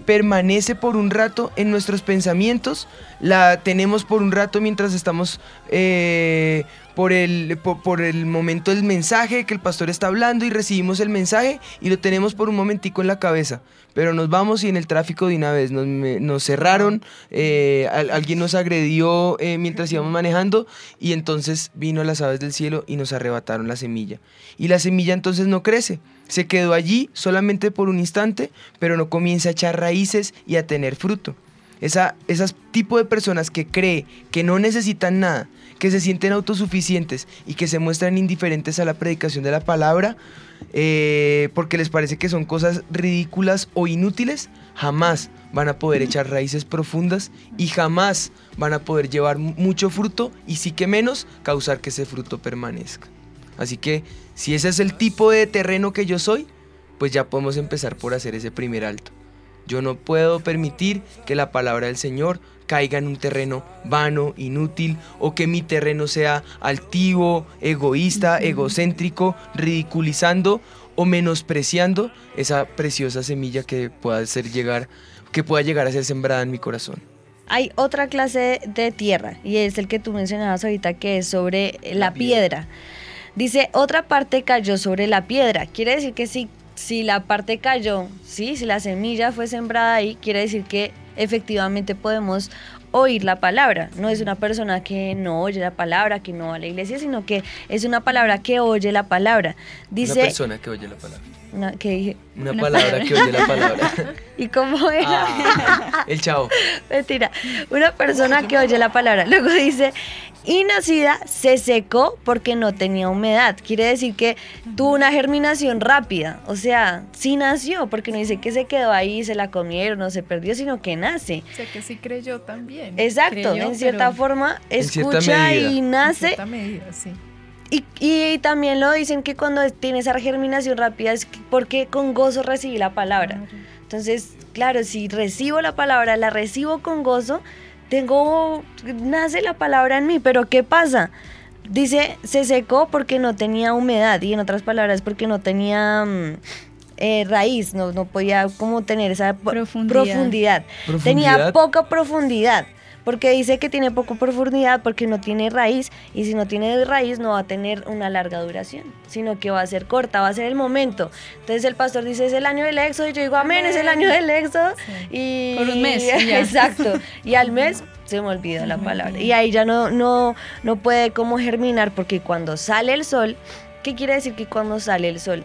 permanece por un rato en nuestros pensamientos, la tenemos por un rato mientras estamos eh, por, el, por, por el momento del mensaje que el pastor está hablando y recibimos el mensaje y lo tenemos por un momentico en la cabeza, pero nos vamos y en el tráfico de una vez nos, me- nos cerraron, eh, al- alguien nos agredió eh, mientras íbamos manejando y entonces vino las aves del cielo y nos arrebataron la semilla. Y la semilla entonces no crece, se quedó allí solamente por un instante, pero no comienza a echar raíces y a tener fruto. Esa, esas tipo de personas que cree que no necesitan nada, que se sienten autosuficientes y que se muestran indiferentes a la predicación de la palabra, eh, porque les parece que son cosas ridículas o inútiles, jamás van a poder echar raíces profundas y jamás van a poder llevar mu- mucho fruto y sí que menos causar que ese fruto permanezca. Así que si ese es el tipo de terreno que yo soy, pues ya podemos empezar por hacer ese primer alto. Yo no puedo permitir que la palabra del Señor caiga en un terreno vano, inútil, o que mi terreno sea altivo, egoísta, egocéntrico, ridiculizando o menospreciando esa preciosa semilla que pueda ser llegar, que pueda llegar a ser sembrada en mi corazón. Hay otra clase de tierra y es el que tú mencionabas ahorita que es sobre la, piedra. Dice, otra parte cayó sobre la piedra. Quiere decir que si, si la parte cayó, ¿sí? si la semilla fue sembrada ahí, quiere decir que efectivamente podemos oír la palabra. No es una persona que no oye la palabra, que no va a la iglesia, sino que es una palabra que oye la palabra. Dice, Una persona que oye la palabra. Una- ¿qué dije? Una palabra que oye la palabra. [laughs] ¿Y cómo era? Ah, el chavo. Mentira. Una persona que oye la palabra. Luego dice, y nacida se secó porque no tenía humedad. Quiere decir que tuvo una germinación rápida. O sea, sí nació, porque no dice que se quedó ahí, se la comieron o se perdió, sino que nace. O sea que sí creyó también. Exacto, Creyó, en cierta forma En cierta escucha y En nace. cierta medida, sí. Y, y también lo dicen que cuando tiene esa germinación rápida es que- porque con gozo recibí la palabra. Entonces, claro, si recibo la palabra, la recibo con gozo, tengo, nace la palabra en mí, pero ¿qué pasa? Dice, se secó porque no tenía humedad y en otras palabras porque no tenía mm, eh, raíz, no, no podía como tener esa Profundidad. profundidad. Profundidad. Tenía poca profundidad. Porque dice que tiene poco profundidad porque no tiene raíz y si no tiene raíz no va a tener una larga duración, sino que va a ser corta, va a ser el momento. Entonces el pastor dice es el año del éxodo y yo digo amén, es el año del éxodo y Por un mes, y ya. [laughs] exacto y al mes se me olvida la palabra y ahí ya no no no puede como germinar porque cuando sale el sol, ¿qué quiere decir que cuando sale el sol?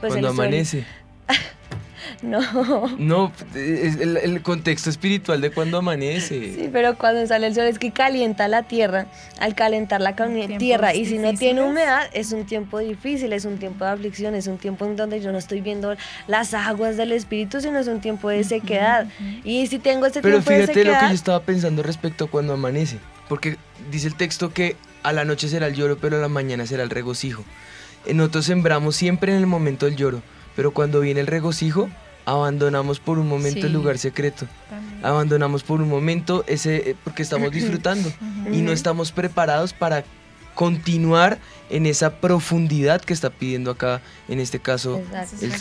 Pues Cuando el sol- amanece. [laughs] [laughs] No. No, es el, el contexto espiritual de cuando amanece. Sí, pero cuando sale el sol es que calienta la tierra. Al calentar la tierra y si no tiene humedad, es un tiempo difícil, es un tiempo de aflicción, es un tiempo en donde yo no estoy viendo las aguas del espíritu, sino es un tiempo de sequedad. Y si tengo este Pero tiempo de fíjate lo que sequedad, yo estaba pensando respecto a cuando amanece. Porque dice el texto que a la noche será el lloro, pero a la mañana será el regocijo. Nosotros sembramos siempre en el momento del lloro, pero cuando viene el regocijo, abandonamos por un momento el lugar secreto. También. Abandonamos por un momento ese, eh, porque estamos [clears throat] disfrutando y no estamos preparados para continuar en esa profundidad que está pidiendo acá, en este caso,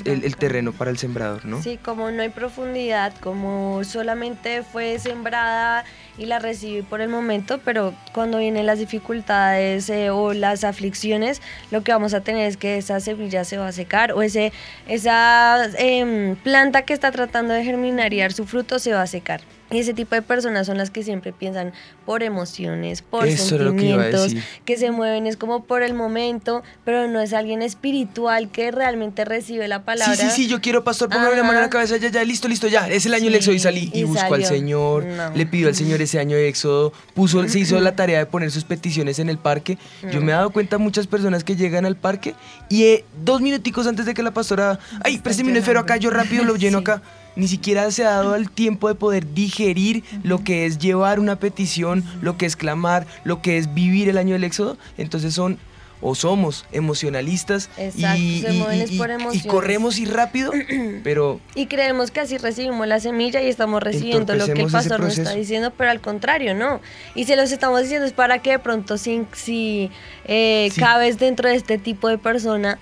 el- el terreno para el sembrador, ¿no? Sí, como no hay profundidad, como solamente fue sembrada y la recibí por el momento, pero cuando vienen las dificultades eh, o las aflicciones, lo que vamos a tener es que esa semilla se va a secar o ese, esa em, planta que está tratando de germinar y dar su fruto se va a secar. Y ese tipo de personas son las que siempre piensan por emociones, por Eso que sentimientos, que se mueven, es como por el momento, pero no es alguien espiritual que realmente recibe la palabra. Sí, sí, sí, yo quiero, pastor, póngame la mano en la cabeza, ya, ya, listo, listo, ya, es el año del Sí, éxodo y salí y, y busco al. Señor, No. le pidió al Señor ese año de éxodo, puso, se hizo la tarea de poner sus peticiones en el parque. Yo me he dado cuenta muchas personas que llegan al parque y eh, dos minuticos antes de que la pastora, ay, présteme un esfero acá, yo rápido lo lleno acá. Ni siquiera se ha dado el tiempo de poder digerir lo que es llevar una petición, lo que es clamar, lo que es vivir el año del éxodo. Entonces son o somos emocionalistas Exacto, y, se y- mueven y- por y- corremos y rápido, [clears throat] pero Y creemos que así recibimos la semilla y estamos recibiendo lo que el pastor nos está diciendo, pero al contrario, no. Y se los estamos diciendo es para que de pronto si, si eh, Sí. cabes dentro de este tipo de persona,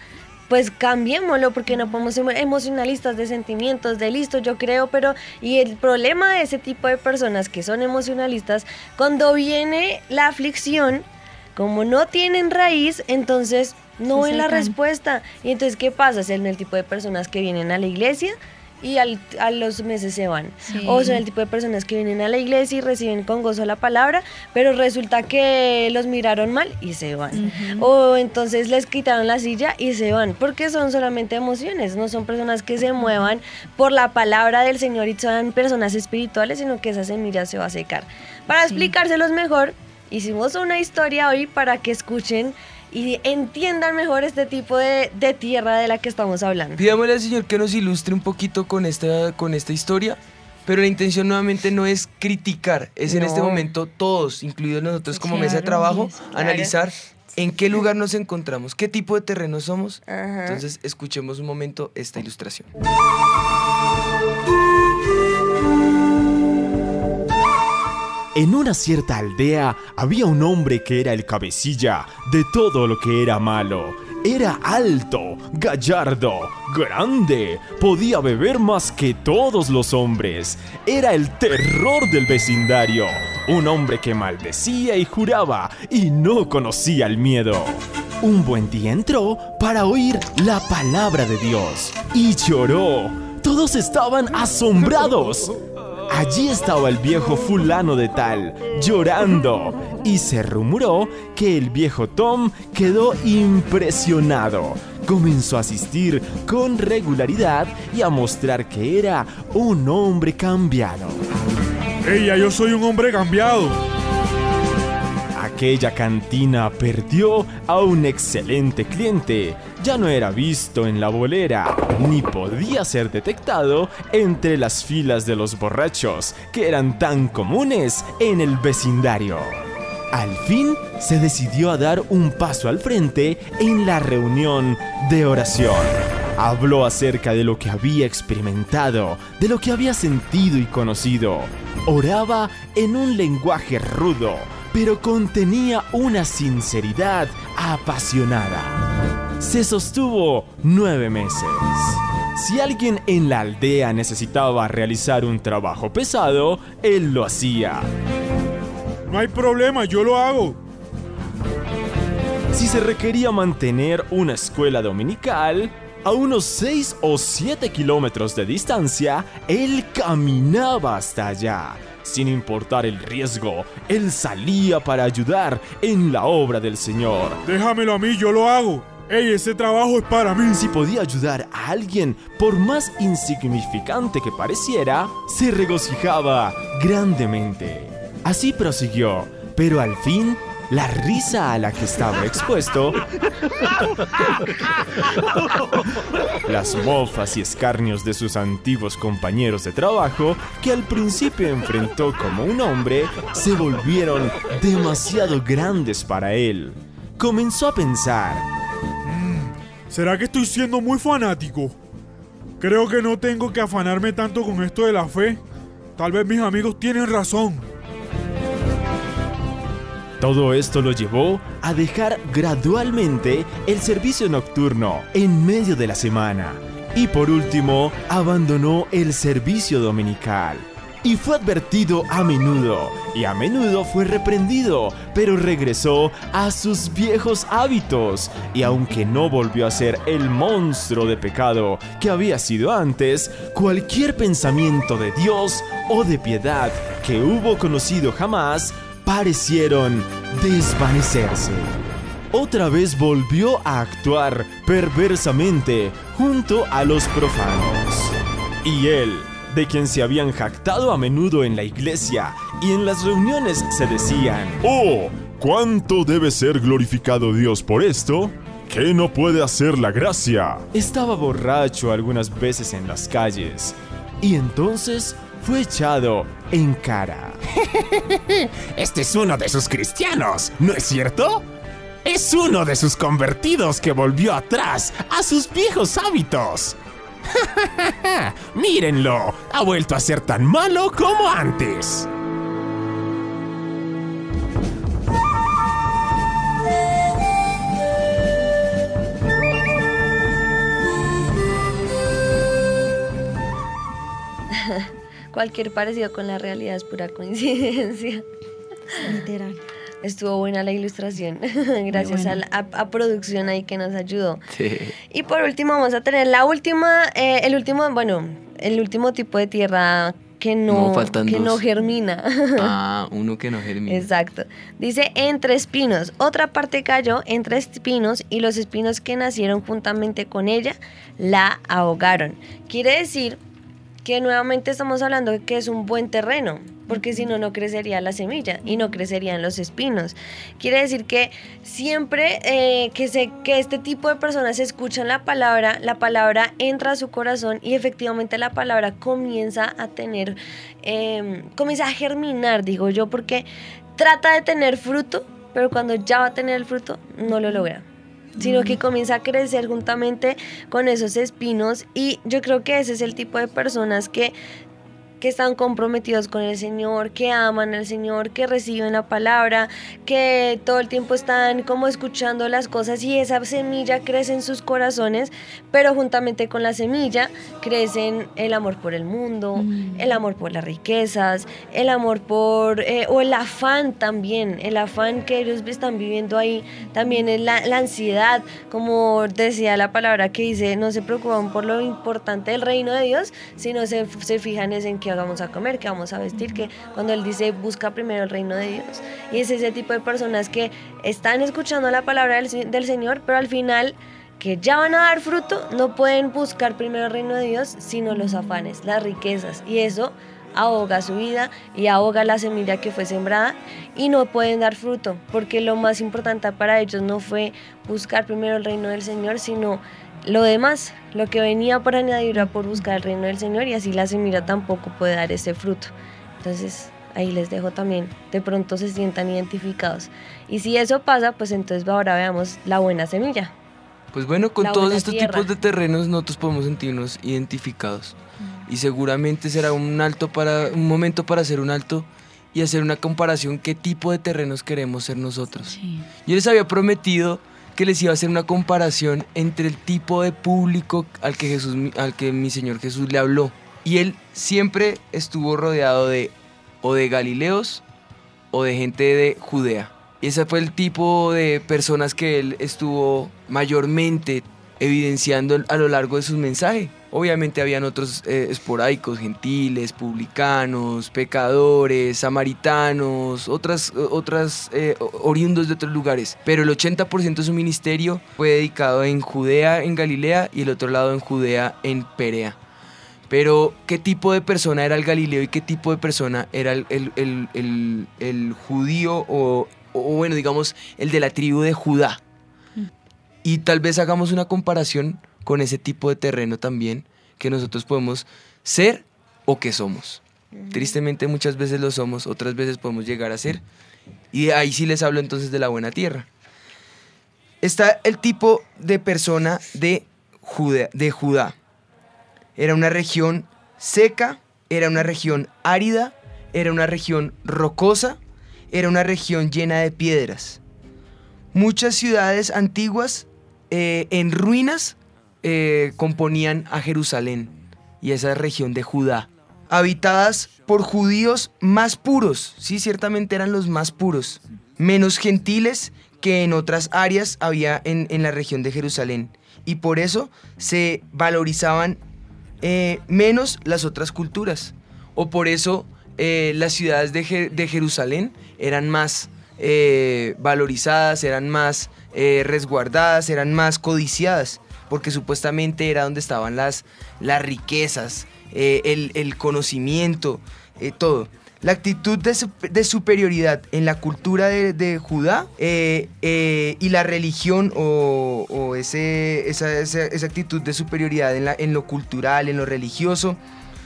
pues cambiémoslo porque no podemos ser emocionalistas de sentimientos, de listo, yo creo, pero y el problema de ese tipo de personas que son emocionalistas, cuando viene la aflicción, como no tienen raíz, entonces no ven la respuesta. Y entonces, ¿qué pasa? Son el tipo de personas que vienen a la iglesia y al- a los meses se van. Sí. O son el tipo de personas que vienen a la iglesia y reciben con gozo la palabra, pero resulta que los miraron mal y se van. O entonces les quitaron la silla y se van, porque son solamente emociones, no son personas que se muevan por la palabra del Señor y son personas espirituales, sino que esa semilla se va a secar. Para explicárselos mejor, hicimos una historia hoy para que escuchen y entiendan mejor este tipo de, de tierra de la que estamos hablando. pidámosle al Señor que nos ilustre un poquito con esta, con esta historia. Pero la intención nuevamente no es criticar, es en este No. momento todos, incluidos nosotros como mesa de trabajo, claro. analizar en qué lugar nos encontramos, qué tipo de terreno somos. Ajá. Entonces escuchemos un momento esta ilustración. En una cierta aldea había un hombre que era el cabecilla de todo lo que era malo. Era alto, gallardo, grande, podía beber más que todos los hombres. Era el terror del vecindario, un hombre que maldecía y juraba y no conocía el miedo. Un buen día entró para oír la palabra de Dios y lloró. Todos estaban asombrados. Allí estaba el viejo fulano de tal, llorando, y se rumoró que el viejo Tom quedó impresionado. Comenzó a asistir con regularidad y a mostrar que era un hombre cambiado. Ella, yo soy un hombre cambiado. Aquella cantina perdió a un excelente cliente. Ya no era visto en la bolera, ni podía ser detectado entre las filas de los borrachos que eran tan comunes en el vecindario. Al fin se decidió a dar un paso al frente en la reunión de oración. Habló acerca de lo que había experimentado, de lo que había sentido y conocido. Oraba en un lenguaje rudo, pero contenía una sinceridad apasionada. Se sostuvo nueve meses. Si alguien en la aldea necesitaba realizar un trabajo pesado, él lo hacía. No hay problema, yo lo hago. Si se requería mantener una escuela dominical, a unos 6 o 7 kilómetros de distancia, él caminaba hasta allá. Sin importar el riesgo, él salía para ayudar en la obra del Señor. Déjamelo a mí, yo lo hago. Ey, ese trabajo es para mí. Si podía ayudar a alguien, por más insignificante que pareciera, se regocijaba grandemente. Así prosiguió, pero al fin, la risa a la que estaba expuesto, las mofas y escarnios de sus antiguos compañeros de trabajo, que al principio enfrentó como un hombre, se volvieron demasiado grandes para él. Comenzó a pensar, ¿Será que estoy siendo muy fanático? Creo que no tengo que afanarme tanto con esto de la fe. Tal vez mis amigos tienen razón. Todo esto lo llevó a dejar gradualmente el servicio nocturno en medio de la semana y por último abandonó el servicio dominical. Y fue advertido a menudo y a menudo fue reprendido, pero regresó a sus viejos hábitos y aunque no volvió a ser el monstruo de pecado que había sido antes, cualquier pensamiento de Dios o de piedad que hubo conocido jamás parecieron desvanecerse. Otra vez volvió a actuar perversamente junto a los profanos. Y él, de quien se habían jactado a menudo en la iglesia y en las reuniones se decían, ¡Oh! ¿Cuánto debe ser glorificado Dios por esto? ¿Qué no puede hacer la gracia? Estaba borracho algunas veces en las calles y entonces fue echado en cara. [laughs] Este es uno de sus cristianos, ¿no es cierto? Es uno de sus convertidos que volvió atrás a sus viejos hábitos. [laughs] Mírenlo, ha vuelto a ser tan malo como antes. Cualquier parecido con la realidad es pura coincidencia. Literal. Estuvo buena la ilustración. [laughs] Gracias a, la, a- a producción ahí que nos ayudó. Y por último vamos a tener la última, eh, el último, bueno, el último tipo de tierra que no, No, que no germina. [laughs] [laughs] Ah, uno que no germina. Exacto. Dice entre espinos. Otra parte cayó entre espinos y los espinos que nacieron juntamente con ella la ahogaron. Quiere decir que nuevamente estamos hablando de que es un buen terreno, porque si no, no crecería la semilla y no crecerían los espinos. Quiere decir que siempre eh, que, se, que este tipo de personas escuchan la palabra, la palabra entra a su corazón y efectivamente la palabra comienza a tener, eh, comienza a germinar, digo yo, porque trata de tener fruto, pero cuando ya va a tener el fruto, no lo logra sino que comienza a crecer juntamente con esos espinos. Y yo creo que ese es el tipo de personas que que están comprometidos con el Señor, que aman al Señor, que reciben la palabra, que todo el tiempo están como escuchando las cosas y esa semilla crece en sus corazones, pero juntamente con la semilla crecen el amor por el mundo, el amor por las riquezas, el amor por, eh, o el afán también, el afán que ellos están viviendo ahí, también es la, la ansiedad, como decía la palabra que dice, no se preocupan por lo importante del reino de Dios, sino se, se fijan es en vamos a comer, qué vamos a vestir, que cuando Él dice busca primero el reino de Dios. Y es ese tipo de personas que están escuchando la palabra del, del Señor, pero al final que ya van a dar fruto, no pueden buscar primero el reino de Dios, sino los afanes, las riquezas. Y eso ahoga su vida y ahoga la semilla que fue sembrada y no pueden dar fruto, porque lo más importante para ellos no fue buscar primero el reino del Señor, sino lo demás, lo que venía por añadidura por buscar el reino del Señor y así la semilla tampoco puede dar ese fruto. Entonces ahí les dejo también, de pronto se sientan identificados. Y si eso pasa, pues entonces ahora veamos la buena semilla. Pues bueno, con La todos estos tierra. tipos de terrenos nosotros podemos sentirnos identificados. Y seguramente será un alto para un momento para hacer un alto y hacer una comparación qué tipo de terrenos queremos ser nosotros. Yo les había prometido que les iba a hacer una comparación entre el tipo de público al que Jesús al que mi Señor Jesús le habló. Y él siempre estuvo rodeado de o de Galileos o de gente de Judea. Ese fue el tipo de personas que él estuvo mayormente evidenciando a lo largo de sus mensajes. Obviamente habían otros eh, esporádicos, gentiles, publicanos, pecadores, samaritanos, otras, otras eh, oriundos de otros lugares. Pero el 80% de su ministerio fue dedicado en Judea, en Galilea, y el otro lado en Judea, en Perea. Pero, ¿qué tipo de persona era el Galileo y qué tipo de persona era el, el- el- el- judío o, o, bueno, digamos, el de la tribu de Judá? Y tal vez hagamos una comparación con ese tipo de terreno también que nosotros podemos ser o que somos. Tristemente muchas veces lo somos, otras veces podemos llegar a ser. Y ahí sí les hablo entonces de la buena tierra. Está el tipo de persona de Judá. De Judá. Era una región seca, era una región árida, era una región rocosa, era una región llena de piedras. Muchas ciudades antiguas eh, en ruinas eh, componían a Jerusalén y esa región de Judá, habitadas por judíos más puros, sí, ciertamente eran los más puros, menos gentiles que en otras áreas había en, en la región de Jerusalén. Y por eso se valorizaban eh, menos las otras culturas. O por eso eh, las ciudades de, de Jerusalén eran más valorizadas, eran más resguardadas, eran más codiciadas, porque supuestamente era donde estaban las, las riquezas, eh, el, el conocimiento, eh, todo. La actitud de, de superioridad en la cultura de, de Judá eh, y la religión o, o ese, esa, esa- esa actitud de superioridad en, la- en lo cultural, en lo religioso,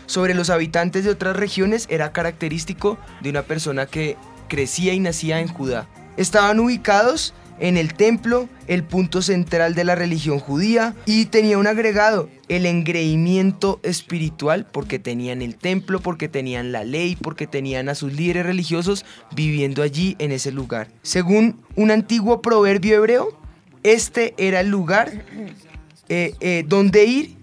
sobre los habitantes de otras regiones era característico de una persona que crecía y nacía en Judá. Estaban ubicados en el templo, el punto central de la religión judía, y tenía un agregado, el engreimiento espiritual, porque tenían el templo, porque tenían la ley, porque tenían a sus líderes religiosos viviendo allí en ese lugar. Según un antiguo proverbio hebreo, este era el lugar eh, eh, donde ir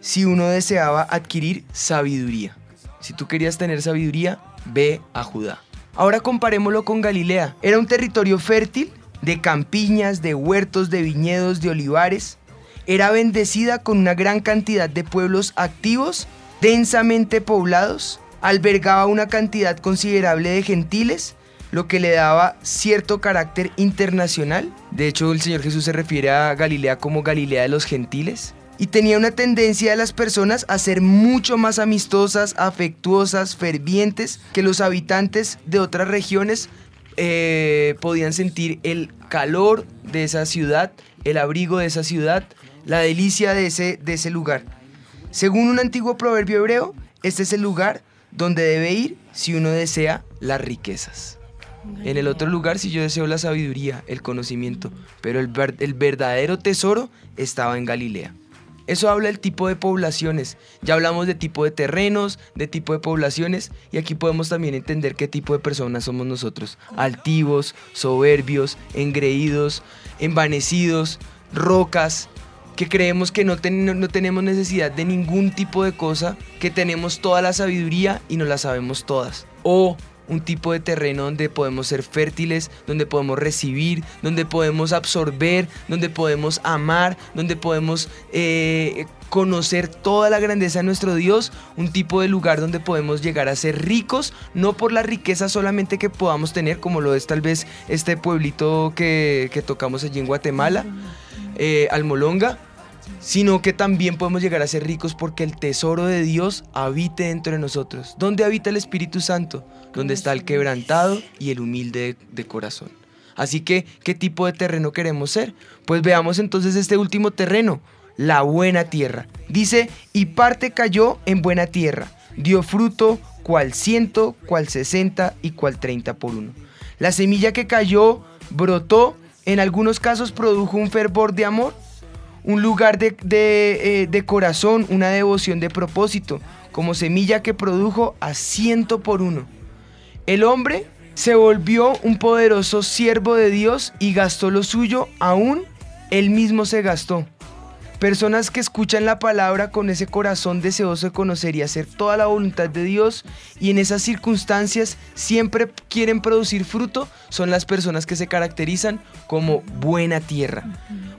si uno deseaba adquirir sabiduría. Si tú querías tener sabiduría, ve a Judá. Ahora comparémoslo con Galilea. Era un territorio fértil de campiñas, de huertos, de viñedos, de olivares. Era bendecida con una gran cantidad de pueblos activos, densamente poblados. Albergaba una cantidad considerable de gentiles, lo que le daba cierto carácter internacional. De hecho, el Señor Jesús se refiere a Galilea como Galilea de los gentiles. Y tenía una tendencia de las personas a ser mucho más amistosas, afectuosas, fervientes que los habitantes de otras regiones eh, podían sentir el calor de esa ciudad, el abrigo de esa ciudad, la delicia de ese, de ese lugar. Según un antiguo proverbio hebreo, este es el lugar donde debe ir si uno desea las riquezas. En el otro lugar si yo deseo la sabiduría, el conocimiento, pero el, el verdadero tesoro estaba en Galilea. Eso habla del tipo de poblaciones. Ya hablamos de tipo de terrenos, de tipo de poblaciones, y aquí podemos también entender qué tipo de personas somos nosotros. Altivos, soberbios, engreídos, envanecidos, rocas, que creemos que no, ten- no- no tenemos necesidad de ningún tipo de cosa, que tenemos toda la sabiduría y no la sabemos todas. O un tipo de terreno donde podemos ser fértiles, donde podemos recibir, donde podemos absorber, donde podemos amar, donde podemos eh, conocer toda la grandeza de nuestro Dios, un tipo de lugar donde podemos llegar a ser ricos, no por la riqueza solamente que podamos tener, como lo es tal vez este pueblito que, que tocamos allí en Guatemala, eh, Almolonga, sino que también podemos llegar a ser ricos porque el tesoro de Dios habite dentro de nosotros. ¿Dónde habita el Espíritu Santo? Donde está el quebrantado y el humilde de, corazón. Así que, ¿qué tipo de terreno queremos ser? Pues veamos entonces este último terreno, la buena tierra. Dice, y parte cayó en buena tierra, dio fruto cual ciento, cual sesenta y cual treinta por uno. La semilla que cayó brotó, en algunos casos produjo un fervor de amor, un lugar de, eh, de corazón, una devoción de propósito, como semilla que produjo a ciento por uno. El hombre se volvió un poderoso siervo de Dios y gastó lo suyo, aún él mismo se gastó. Personas que escuchan la palabra con ese corazón deseoso de conocer y hacer toda la voluntad de Dios y en esas circunstancias siempre quieren producir fruto son las personas que se caracterizan como buena tierra.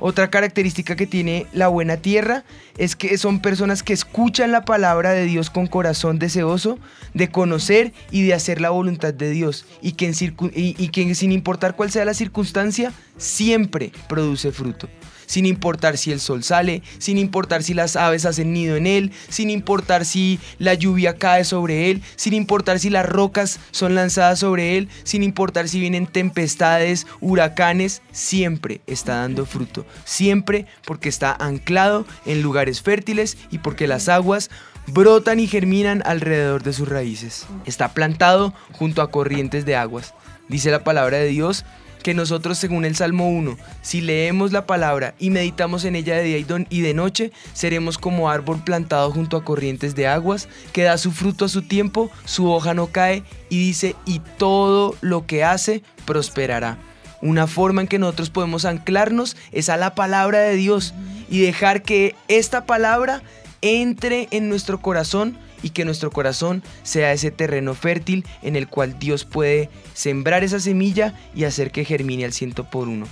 Otra característica que tiene la buena tierra es que son personas que escuchan la palabra de Dios con corazón deseoso de conocer y de hacer la voluntad de Dios. Y que, sin importar cuál sea la circunstancia, siempre produce fruto sin importar si el sol sale, sin importar si las aves hacen nido en él, sin importar si la lluvia cae sobre él, sin importar si las rocas son lanzadas sobre él, sin importar si vienen tempestades, huracanes, siempre está dando fruto, siempre porque está anclado en lugares fértiles y porque las aguas brotan y germinan alrededor de sus raíces. Está plantado junto a corrientes de aguas. Dice la palabra de Dios que nosotros, según el Salmo 1, si leemos la palabra y meditamos en ella de día y de noche, seremos como árbol plantado junto a corrientes de aguas, que da su fruto a su tiempo, su hoja no cae, y dice, y todo lo que hace prosperará. Una forma en que nosotros podemos anclarnos es a la palabra de Dios y dejar que esta palabra entre en nuestro corazón y que nuestro corazón sea ese terreno fértil en el cual Dios puede sembrar esa semilla y hacer que germine al ciento por uno.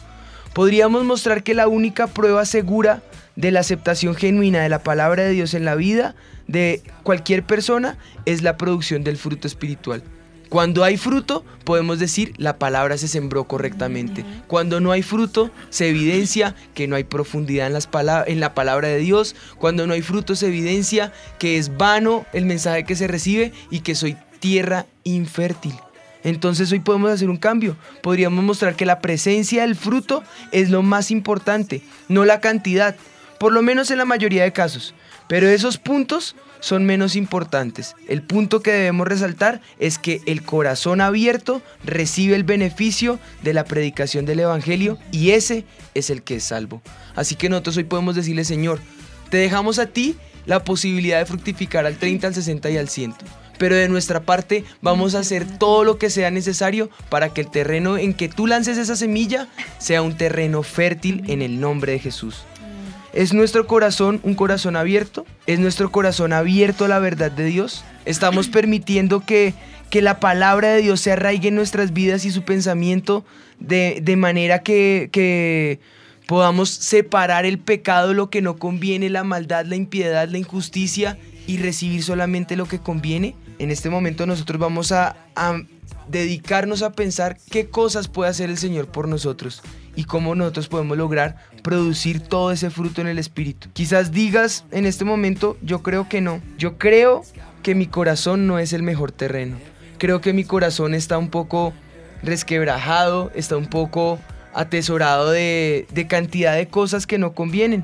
Podríamos mostrar que la única prueba segura de la aceptación genuina de la palabra de Dios en la vida de cualquier persona es la producción del fruto espiritual. Cuando hay fruto, podemos decir la palabra se sembró correctamente. Cuando no hay fruto, se evidencia que no hay profundidad en, las en la palabra de Dios. Cuando no hay fruto, se evidencia que es vano el mensaje que se recibe y que soy tierra infértil. Entonces hoy podemos hacer un cambio. Podríamos mostrar que la presencia del fruto es lo más importante, no la cantidad, por lo menos en la mayoría de casos. Pero esos puntos son menos importantes. El punto que debemos resaltar es que el corazón abierto recibe el beneficio de la predicación del Evangelio y ese es el que es salvo. Así que nosotros hoy podemos decirle, Señor, te dejamos a ti la posibilidad de fructificar al 30, al 60 y al 100. Pero de nuestra parte vamos a hacer todo lo que sea necesario para que el terreno en que tú lances esa semilla sea un terreno fértil en el nombre de Jesús. ¿Es nuestro corazón un corazón abierto? ¿Es nuestro corazón abierto a la verdad de Dios? ¿Estamos [clears throat] permitiendo que, que la palabra de Dios se arraigue en nuestras vidas y su pensamiento de, de manera que, que podamos separar el pecado, lo que no conviene, la maldad, la impiedad, la injusticia y recibir solamente lo que conviene? En este momento nosotros vamos a, a dedicarnos a pensar qué cosas puede hacer el Señor por nosotros y cómo nosotros podemos lograr producir todo ese fruto en el Espíritu. Quizás digas en este momento, yo creo que no. Yo creo que mi corazón no es el mejor terreno. Creo que mi corazón está un poco resquebrajado, está un poco atesorado de, de cantidad de cosas que no convienen.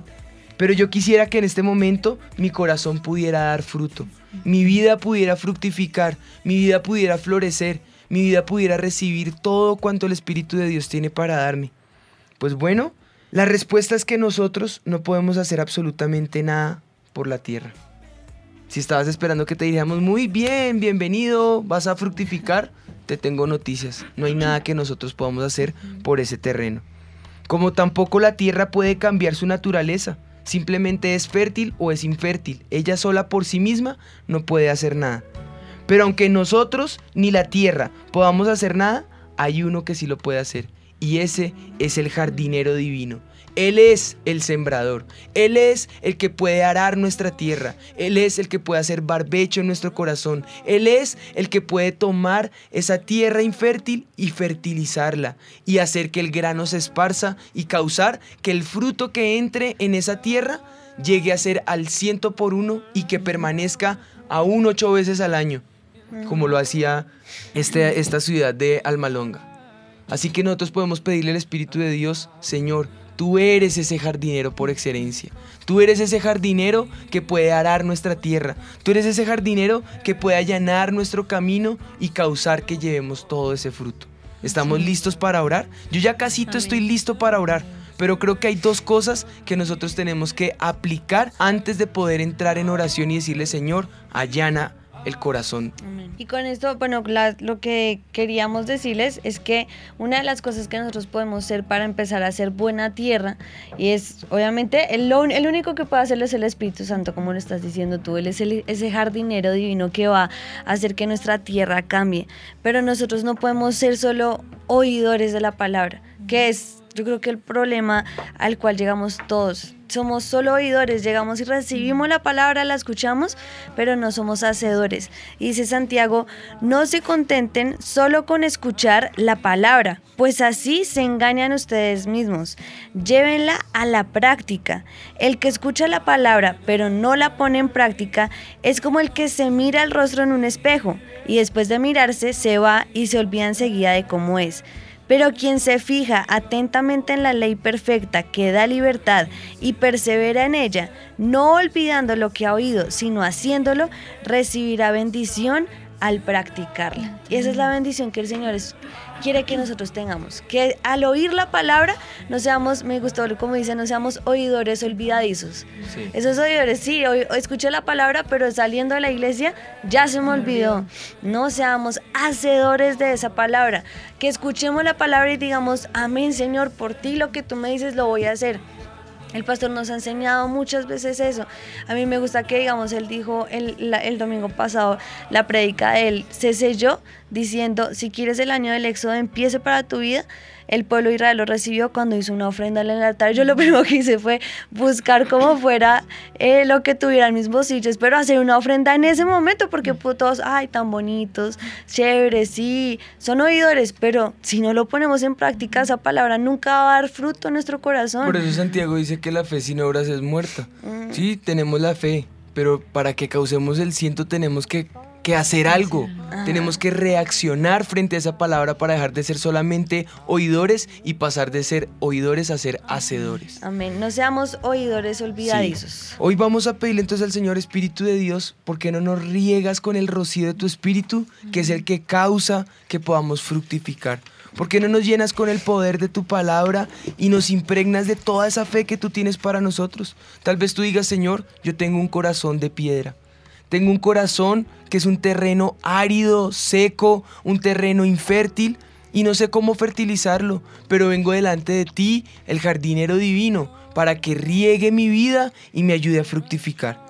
Pero yo quisiera que en este momento mi corazón pudiera dar fruto, mi vida pudiera fructificar, mi vida pudiera florecer, mi vida pudiera recibir todo cuanto el Espíritu de Dios tiene para darme. Pues bueno, la respuesta es que nosotros no podemos hacer absolutamente nada por la tierra. Si estabas esperando que te diríamos muy bien, bienvenido, vas a fructificar, te tengo noticias. No hay nada que nosotros podamos hacer por ese terreno. Como tampoco la tierra puede cambiar su naturaleza. Simplemente es fértil o es infértil. Ella sola por sí misma no puede hacer nada. Pero aunque nosotros ni la tierra podamos hacer nada, hay uno que sí lo puede hacer. Y ese es el jardinero divino. Él es el sembrador. Él es el que puede arar nuestra tierra. Él es el que puede hacer barbecho en nuestro corazón. Él es el que puede tomar esa tierra infértil y fertilizarla y hacer que el grano se esparza y causar que el fruto que entre en esa tierra llegue a ser al ciento por uno y que permanezca aún ocho veces al año, como lo hacía este- esta ciudad de Almalonga. Así que nosotros podemos pedirle al Espíritu de Dios, Señor, tú eres ese jardinero por excelencia. Tú eres ese jardinero que puede arar nuestra tierra. Tú eres ese jardinero que puede allanar nuestro camino y causar que llevemos todo ese fruto. ¿Estamos listos para orar? Yo ya casito estoy listo para orar. Pero creo que hay dos cosas que nosotros tenemos que aplicar antes de poder entrar en oración y decirle, Señor, allana el corazón. Y con esto, bueno, la- lo que queríamos decirles es que una de las cosas que nosotros podemos hacer para empezar a hacer buena tierra, y es obviamente el, lo- el único que puede hacerlo es el Espíritu Santo, como lo estás diciendo tú, Él es el- ese jardinero divino que va a hacer que nuestra tierra cambie, pero nosotros no podemos ser solo oidores de la palabra, que es yo creo que el problema al cual llegamos todos. Somos solo oidores, llegamos y recibimos la palabra, la escuchamos, pero no somos hacedores. Y dice Santiago, no se contenten solo con escuchar la palabra, pues así se engañan ustedes mismos. Llévenla a la práctica. El que escucha la palabra, pero no la pone en práctica, es como el que se mira el rostro en un espejo y después de mirarse se va y se olvida enseguida de cómo es. Pero quien se fija atentamente en la ley perfecta que da libertad y persevera en ella, no olvidando lo que ha oído, sino haciéndolo, recibirá bendición al practicarla. Y esa es la bendición que el Señor es- quiere que nosotros tengamos. Que al oír la palabra, no seamos, me gustó como dice, no seamos oidores olvidadizos. Esos oidores, sí, hoy, hoy escuché la palabra, pero saliendo de la iglesia ya se me olvidó. No seamos hacedores de esa palabra. Que escuchemos la palabra y digamos, amén Señor, por ti lo que tú me dices lo voy a hacer. El pastor nos ha enseñado muchas veces eso. A mí me gusta que, digamos, él dijo el, domingo pasado, la predica de él se selló diciendo, si quieres el año del éxodo empiece para tu vida, el pueblo de Israel lo recibió cuando hizo una ofrenda en el altar. Yo lo [laughs] primero que hice fue buscar cómo fuera eh, lo que tuviera el mismo sitios, pero hacer una ofrenda en ese momento, porque pues, todos, ay, tan bonitos, chéveres, sí, son oidores, pero si no lo ponemos en práctica, esa palabra nunca va a dar fruto en nuestro corazón. Por eso Santiago dice que la fe sin obras es muerta. Mm. Sí, tenemos la fe, pero para que causemos el ciento tenemos que, que hacer algo. Tenemos que reaccionar frente a esa palabra para dejar de ser solamente oidores y pasar de ser oidores a ser hacedores. Amén. No seamos oidores olvidadizos. Sí. Hoy vamos a pedirle entonces al Señor Espíritu de Dios, ¿por qué no nos riegas con el rocío de tu Espíritu, que es el que causa que podamos fructificar? ¿Por qué no nos llenas con el poder de tu palabra y nos impregnas de toda esa fe que tú tienes para nosotros? Tal vez tú digas, Señor, yo tengo un corazón de piedra. Tengo un corazón que es un terreno árido, seco, un terreno infértil y no sé cómo fertilizarlo, pero vengo delante de ti, el jardinero divino, para que riegue mi vida y me ayude a fructificar.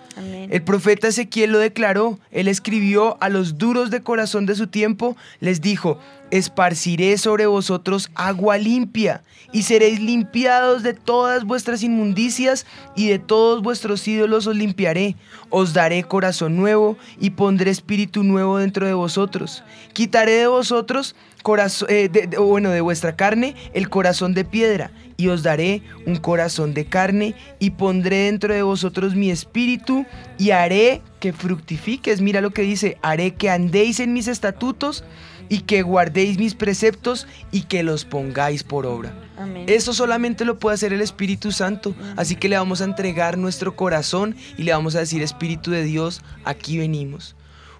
El profeta Ezequiel lo declaró, él escribió a los duros de corazón de su tiempo, les dijo, esparciré sobre vosotros agua limpia y seréis limpiados de todas vuestras inmundicias y de todos vuestros ídolos os limpiaré, os daré corazón nuevo y pondré espíritu nuevo dentro de vosotros, quitaré de vosotros eh, de- bueno, de vuestra carne el corazón de piedra y os daré un corazón de carne y pondré dentro de vosotros mi espíritu y haré que fructifiques. Mira lo que dice, haré que andéis en mis estatutos y que guardéis mis preceptos y que los pongáis por obra. Amén. Eso solamente lo puede hacer el Espíritu Santo. Así que le vamos a entregar nuestro corazón y le vamos a decir, Espíritu de Dios, aquí venimos.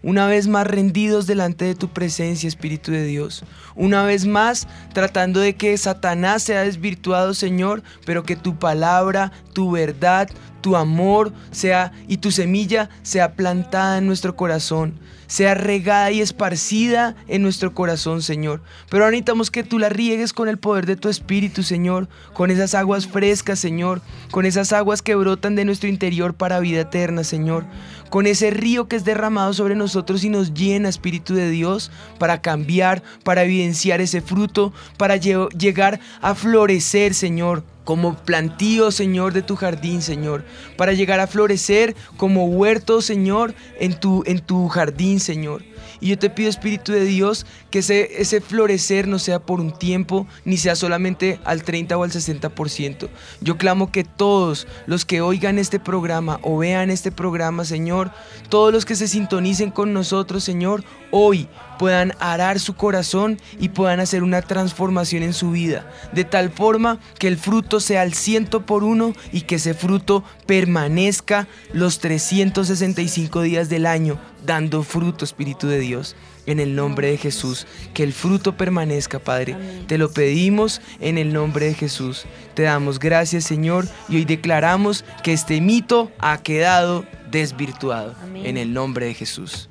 Una vez más rendidos delante de tu presencia, Espíritu de Dios. Una vez más tratando de que Satanás sea desvirtuado, Señor, pero que tu palabra, tu verdad, tu amor sea y tu semilla sea plantada en nuestro corazón, sea regada y esparcida en nuestro corazón, Señor. Pero ahora necesitamos que tú la riegues con el poder de tu Espíritu, Señor, con esas aguas frescas, Señor, con esas aguas que brotan de nuestro interior para vida eterna, Señor, con ese río que es derramado sobre nosotros y nos llena, Espíritu de Dios, para cambiar, para evidenciar ese fruto, para lle- llegar a florecer, Señor, como plantío, Señor, de tu jardín, Señor, para llegar a florecer como huerto, Señor, en tu, en tu jardín, Señor. Y yo te pido, Espíritu de Dios, que ese, ese florecer no sea por un tiempo, ni sea solamente al 30 o al 60%. Yo clamo que todos los que oigan este programa o vean este programa, Señor, todos los que se sintonicen con nosotros, Señor, hoy puedan arar su corazón y puedan hacer una transformación en su vida, de tal forma que el fruto sea al ciento por uno y que ese fruto permanezca los 365 días del año, dando fruto, Espíritu de Dios. En el nombre de Jesús, que el fruto permanezca, Padre. Te lo pedimos en el nombre de Jesús. Te damos gracias, Señor, y hoy declaramos que este mito ha quedado desvirtuado. En el nombre de Jesús.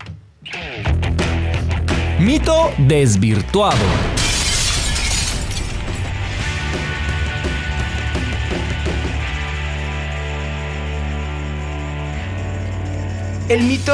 Mito desvirtuado. El mito...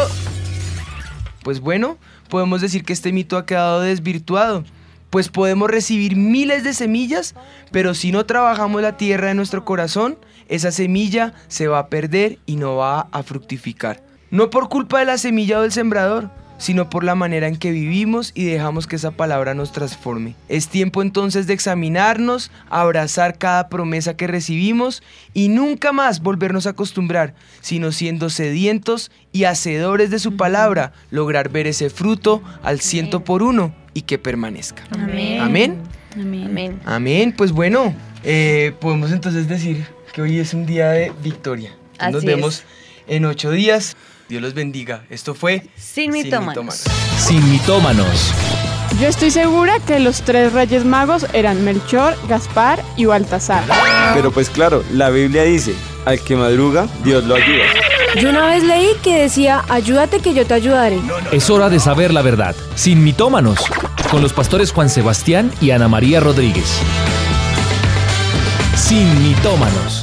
Pues bueno, podemos decir que este mito ha quedado desvirtuado, pues podemos recibir miles de semillas, pero si no trabajamos la tierra de nuestro corazón, esa semilla se va a perder y no va a fructificar. No por culpa de la semilla o del sembrador, sino por la manera en que vivimos y dejamos que esa palabra nos transforme. Es tiempo entonces de examinarnos, abrazar cada promesa que recibimos y nunca más volvernos a acostumbrar, sino siendo sedientos y hacedores de su palabra, lograr ver ese fruto al ciento por uno y que permanezca. Amén. Amén. Amén. Amén. Pues bueno, eh, podemos entonces decir que hoy es un día de victoria. Así Nos es. vemos en ocho días. Dios los bendiga. Esto fue Sin mitómanos. Sin mitómanos. Yo estoy segura que los tres reyes magos eran Melchor, Gaspar y Baltasar. Pero pues claro, la Biblia dice, al que madruga, Dios lo ayuda. Yo una vez leí que decía, ayúdate que yo te ayudaré. Es hora de saber la verdad. Sin mitómanos. Con los pastores Juan Sebastián y Ana María Rodríguez. Sin mitómanos.